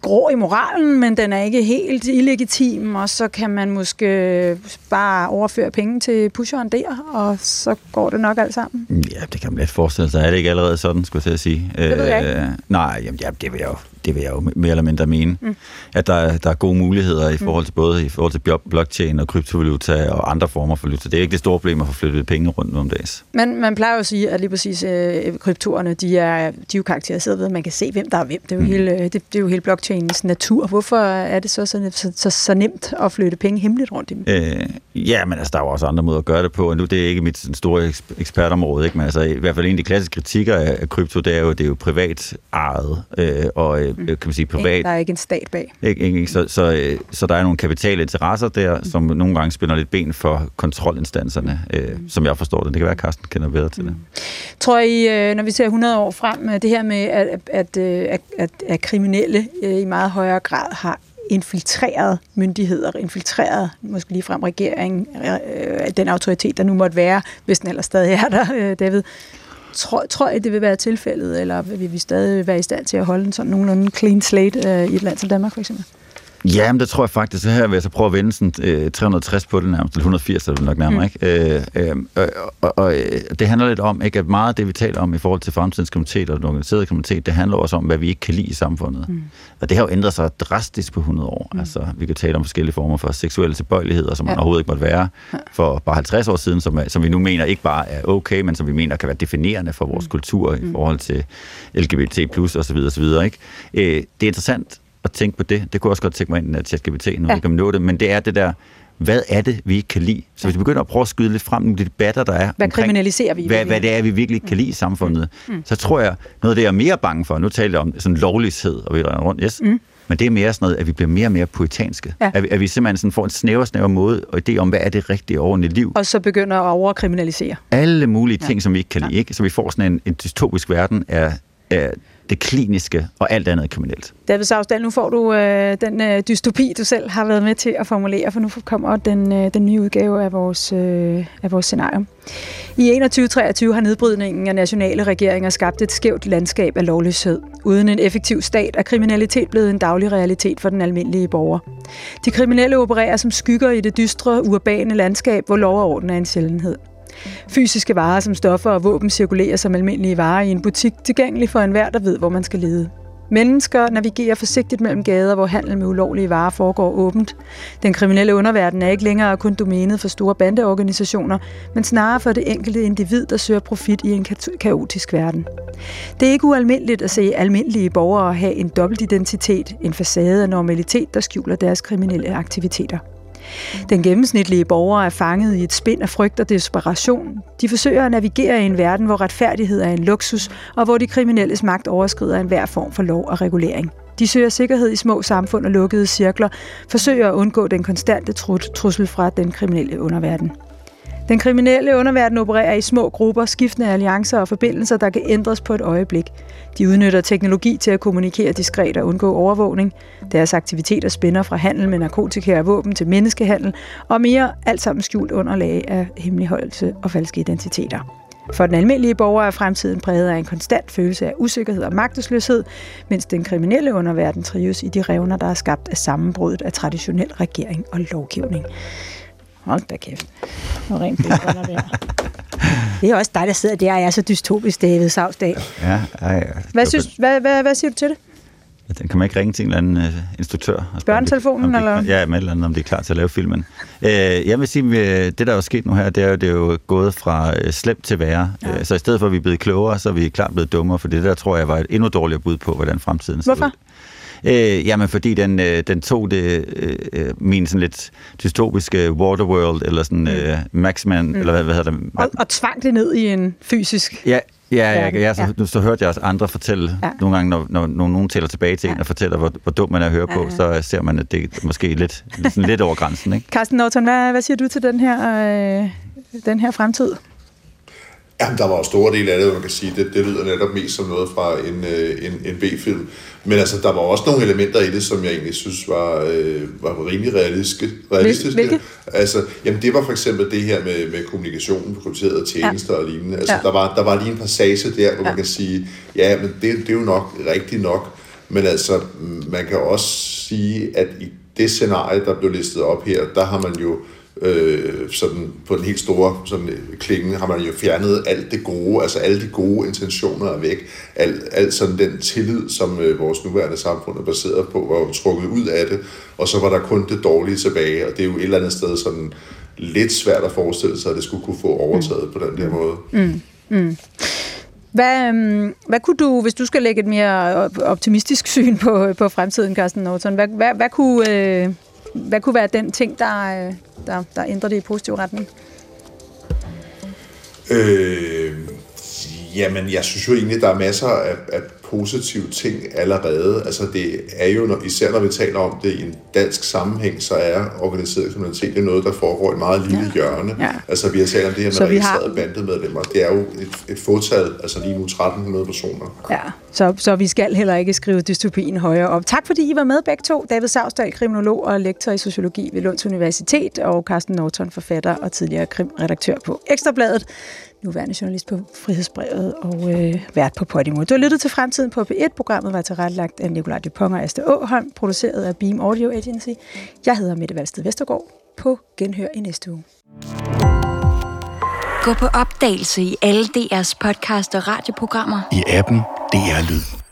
grå i moralen, men den er ikke helt illegitim, og så kan man måske bare overføre penge til pusheren der, og så går det nok alt sammen. Ja, det kan man let forestille sig. Er det ikke allerede sådan, skulle jeg til at sige? Det ved jeg ikke. Øh, nej, jamen, ja, det vil jeg jo det vil jeg jo mere eller mindre mene, mm. at der, der er gode muligheder i forhold til både i forhold til blockchain og kryptovaluta og andre former for valuta. Det er ikke det store problem at få flyttet penge rundt om dags. Men man plejer jo at sige, at lige præcis øh, kryptoerne, de er, de er jo karakteriseret ved, at man kan se, hvem der er hvem. Det er jo, mm. hele, det, det er jo hele blockchainens natur. Hvorfor er det så så, så, så, så nemt at flytte penge hemmeligt rundt i dem? Øh, ja, men altså, der er jo også andre måder at gøre det på, og nu det er ikke mit store ekspertområde, ikke? men altså, i hvert fald en af de klassiske kritikker af, krypto, det er jo, det er jo privat ejet, øh, og øh, mm. kan man sige privat. Der er ikke en stat bag. Ikke, ikke, så, så, øh, så der er nogle kapitale interesser der, mm. som nogle gange spænder lidt ben for kontrolinstanserne, øh, mm. som jeg forstår det. Det kan være, at Carsten kender bedre til det. Mm. Tror I, øh, når vi ser 100 år frem, det her med, at, at, at, at, at kriminelle i meget højere grad har infiltreret myndigheder, infiltreret måske lige frem regeringen, den autoritet, der nu måtte være, hvis den ellers stadig er der, David. Tror, tror I, det vil være tilfældet, eller vil vi stadig være i stand til at holde en sådan nogenlunde clean slate øh, i et land som Danmark, for eksempel? Ja, men det tror jeg faktisk. Så her vil jeg så prøve at vende sådan, øh, 360 på det nærmest, eller 180 er det nok nærmere. Mm. Ikke? Øh, øh, og, og, og øh, det handler lidt om, ikke, at meget af det, vi taler om i forhold til fremtidens kriminalitet og den organiserede kriminalitet, det handler også om, hvad vi ikke kan lide i samfundet. Mm. Og det har jo ændret sig drastisk på 100 år. Mm. Altså, vi kan tale om forskellige former for seksuelle tilbøjeligheder, som ja. man overhovedet ikke måtte være for bare 50 år siden, som, som vi nu mener ikke bare er okay, men som vi mener kan være definerende for vores mm. kultur i mm. forhold til LGBT+, osv. osv. Ikke? Øh, det er interessant at tænke på det. Det kunne jeg også godt tænke mig ind i ChatGPT, nu ja. kan man nå det, men det er det der, hvad er det, vi ikke kan lide? Så hvis vi begynder at prøve at skyde lidt frem nogle de debatter, der er Hvad omkring, kriminaliserer vi? Hvad, hvad det er, vi virkelig kan lide i samfundet, mm. så tror jeg, noget af det, jeg er mere bange for, nu taler jeg om sådan lovlighed, og vi rundt, yes, mm. men det er mere sådan noget, at vi bliver mere og mere poetanske. Ja. At, vi, at vi simpelthen sådan får en snæver, snæver måde og idé om, hvad er det rigtige ordentlige liv. Og så begynder at overkriminalisere. Alle mulige ting, ja. som vi ikke kan lide. Ja. Ikke? Så vi får sådan en, en dystopisk verden af, af det kliniske og alt andet kriminelt. David Savsdal, nu får du øh, den øh, dystopi, du selv har været med til at formulere, for nu kommer den, øh, den nye udgave af vores, øh, af vores scenario. I 2123 har nedbrydningen af nationale regeringer skabt et skævt landskab af lovløshed. Uden en effektiv stat er kriminalitet blevet en daglig realitet for den almindelige borger. De kriminelle opererer som skygger i det dystre, urbane landskab, hvor lov og orden er en sjældenhed. Fysiske varer som stoffer og våben cirkulerer som almindelige varer i en butik, tilgængelig for enhver, der ved, hvor man skal lede. Mennesker navigerer forsigtigt mellem gader, hvor handel med ulovlige varer foregår åbent. Den kriminelle underverden er ikke længere kun domænet for store bandeorganisationer, men snarere for det enkelte individ, der søger profit i en kaotisk verden. Det er ikke ualmindeligt at se almindelige borgere have en dobbeltidentitet, en facade af normalitet, der skjuler deres kriminelle aktiviteter. Den gennemsnitlige borger er fanget i et spind af frygt og desperation. De forsøger at navigere i en verden, hvor retfærdighed er en luksus, og hvor de kriminelles magt overskrider enhver form for lov og regulering. De søger sikkerhed i små samfund og lukkede cirkler, forsøger at undgå den konstante trussel fra den kriminelle underverden. Den kriminelle underverden opererer i små grupper, skiftende alliancer og forbindelser, der kan ændres på et øjeblik. De udnytter teknologi til at kommunikere diskret og undgå overvågning. Deres aktiviteter spænder fra handel med narkotika og våben til menneskehandel, og mere alt sammen skjult under lag af hemmeligholdelse og falske identiteter. For den almindelige borger er fremtiden præget af en konstant følelse af usikkerhed og magtesløshed, mens den kriminelle underverden trives i de revner, der er skabt af sammenbruddet af traditionel regering og lovgivning. Hold da kæft. Og rent der. Det er også dig, der sidder der og er så dystopisk, David Savsdag. Ja, ja, ja. Hvad, synes, hvad, hvad, hvad siger du til det? Den kan man ikke ringe til en eller anden uh, instruktør? Børnetelefonen, eller? Ja, med et eller andet, om de er klar til at lave filmen. Uh, jeg vil sige, det der er sket nu her, det er jo, det er jo gået fra uh, slemt til værre. Ja. Uh, så i stedet for, at vi er blevet klogere, så er vi klart blevet dummere, for det der tror jeg var et endnu dårligere bud på, hvordan fremtiden ser Hvorfor? ud. Øh, jamen, fordi den, øh, den tog det, øh, øh, min sådan lidt dystopiske Waterworld, eller sådan mm. øh, Maxman, mm. eller hvad, hvad hedder det? Og, og tvang det ned i en fysisk Ja, Ja, ja, ja, så, ja. så hørte jeg også andre fortælle, ja. nogle gange, når, når, når nogen tæller tilbage til ja. en og fortæller, hvor, hvor dum man er at høre ja, på, så ser man, at det er måske lidt, sådan lidt over grænsen. Ikke? Carsten Norton, hvad, hvad siger du til den her, øh, den her fremtid? Jamen, der var jo store del af det, man kan sige. Det, det lyder netop mest som noget fra en, øh, en, en B-film. Men altså, der var også nogle elementer i det, som jeg egentlig synes var, øh, var rimelig realistiske. realistiske. Hvilke? Altså, jamen, det var for eksempel det her med, med kommunikation, krypterede tjenester ja. og lignende. Altså, ja. der, var, der var lige en passage der, hvor ja. man kan sige, ja, men det, det er jo nok rigtigt nok. Men altså, man kan også sige, at i det scenarie, der blev listet op her, der har man jo øh, sådan på den helt store sådan, klinge har man jo fjernet alt det gode, altså alle de gode intentioner er væk. Alt, alt sådan den tillid, som øh, vores nuværende samfund er baseret på, var jo trukket ud af det, og så var der kun det dårlige tilbage, og det er jo et eller andet sted sådan lidt svært at forestille sig, at det skulle kunne få overtaget mm. på den der måde. Mm. Mm. Hvad, øhm, hvad kunne du, hvis du skal lægge et mere optimistisk syn på, på fremtiden, Carsten Norton, hvad, hvad, hvad, kunne, øh, hvad kunne være den ting, der, øh, der, der ændrer det i positiv retning? Øh, jamen, jeg synes jo egentlig, der er masser af, af positive ting allerede. Altså det er jo, når, især når vi taler om det i en dansk sammenhæng, så er organiseret kriminalitet noget, der foregår i et meget lille ja. hjørne. Ja. Altså vi har talt om det her med registrerede har... bandemedlemmer. Det er jo et, et fåtal, altså lige nu 1300 personer. Ja, så, så vi skal heller ikke skrive dystopien højere op. Tak fordi I var med begge to. David Savsdal, kriminolog og lektor i sociologi ved Lunds Universitet, og Carsten Norton, forfatter og tidligere krimredaktør på Ekstrabladet nuværende journalist på Frihedsbrevet og øh, vært på Podimo. Du har lyttet til Fremtiden på P1. Programmet var tilrettelagt af Nikolaj Dupont og Aste Åholm, produceret af Beam Audio Agency. Jeg hedder Mette Valsted Vestergaard. På genhør i næste uge. Gå på opdagelse i alle DR's podcast og radioprogrammer. I appen DR Lyd.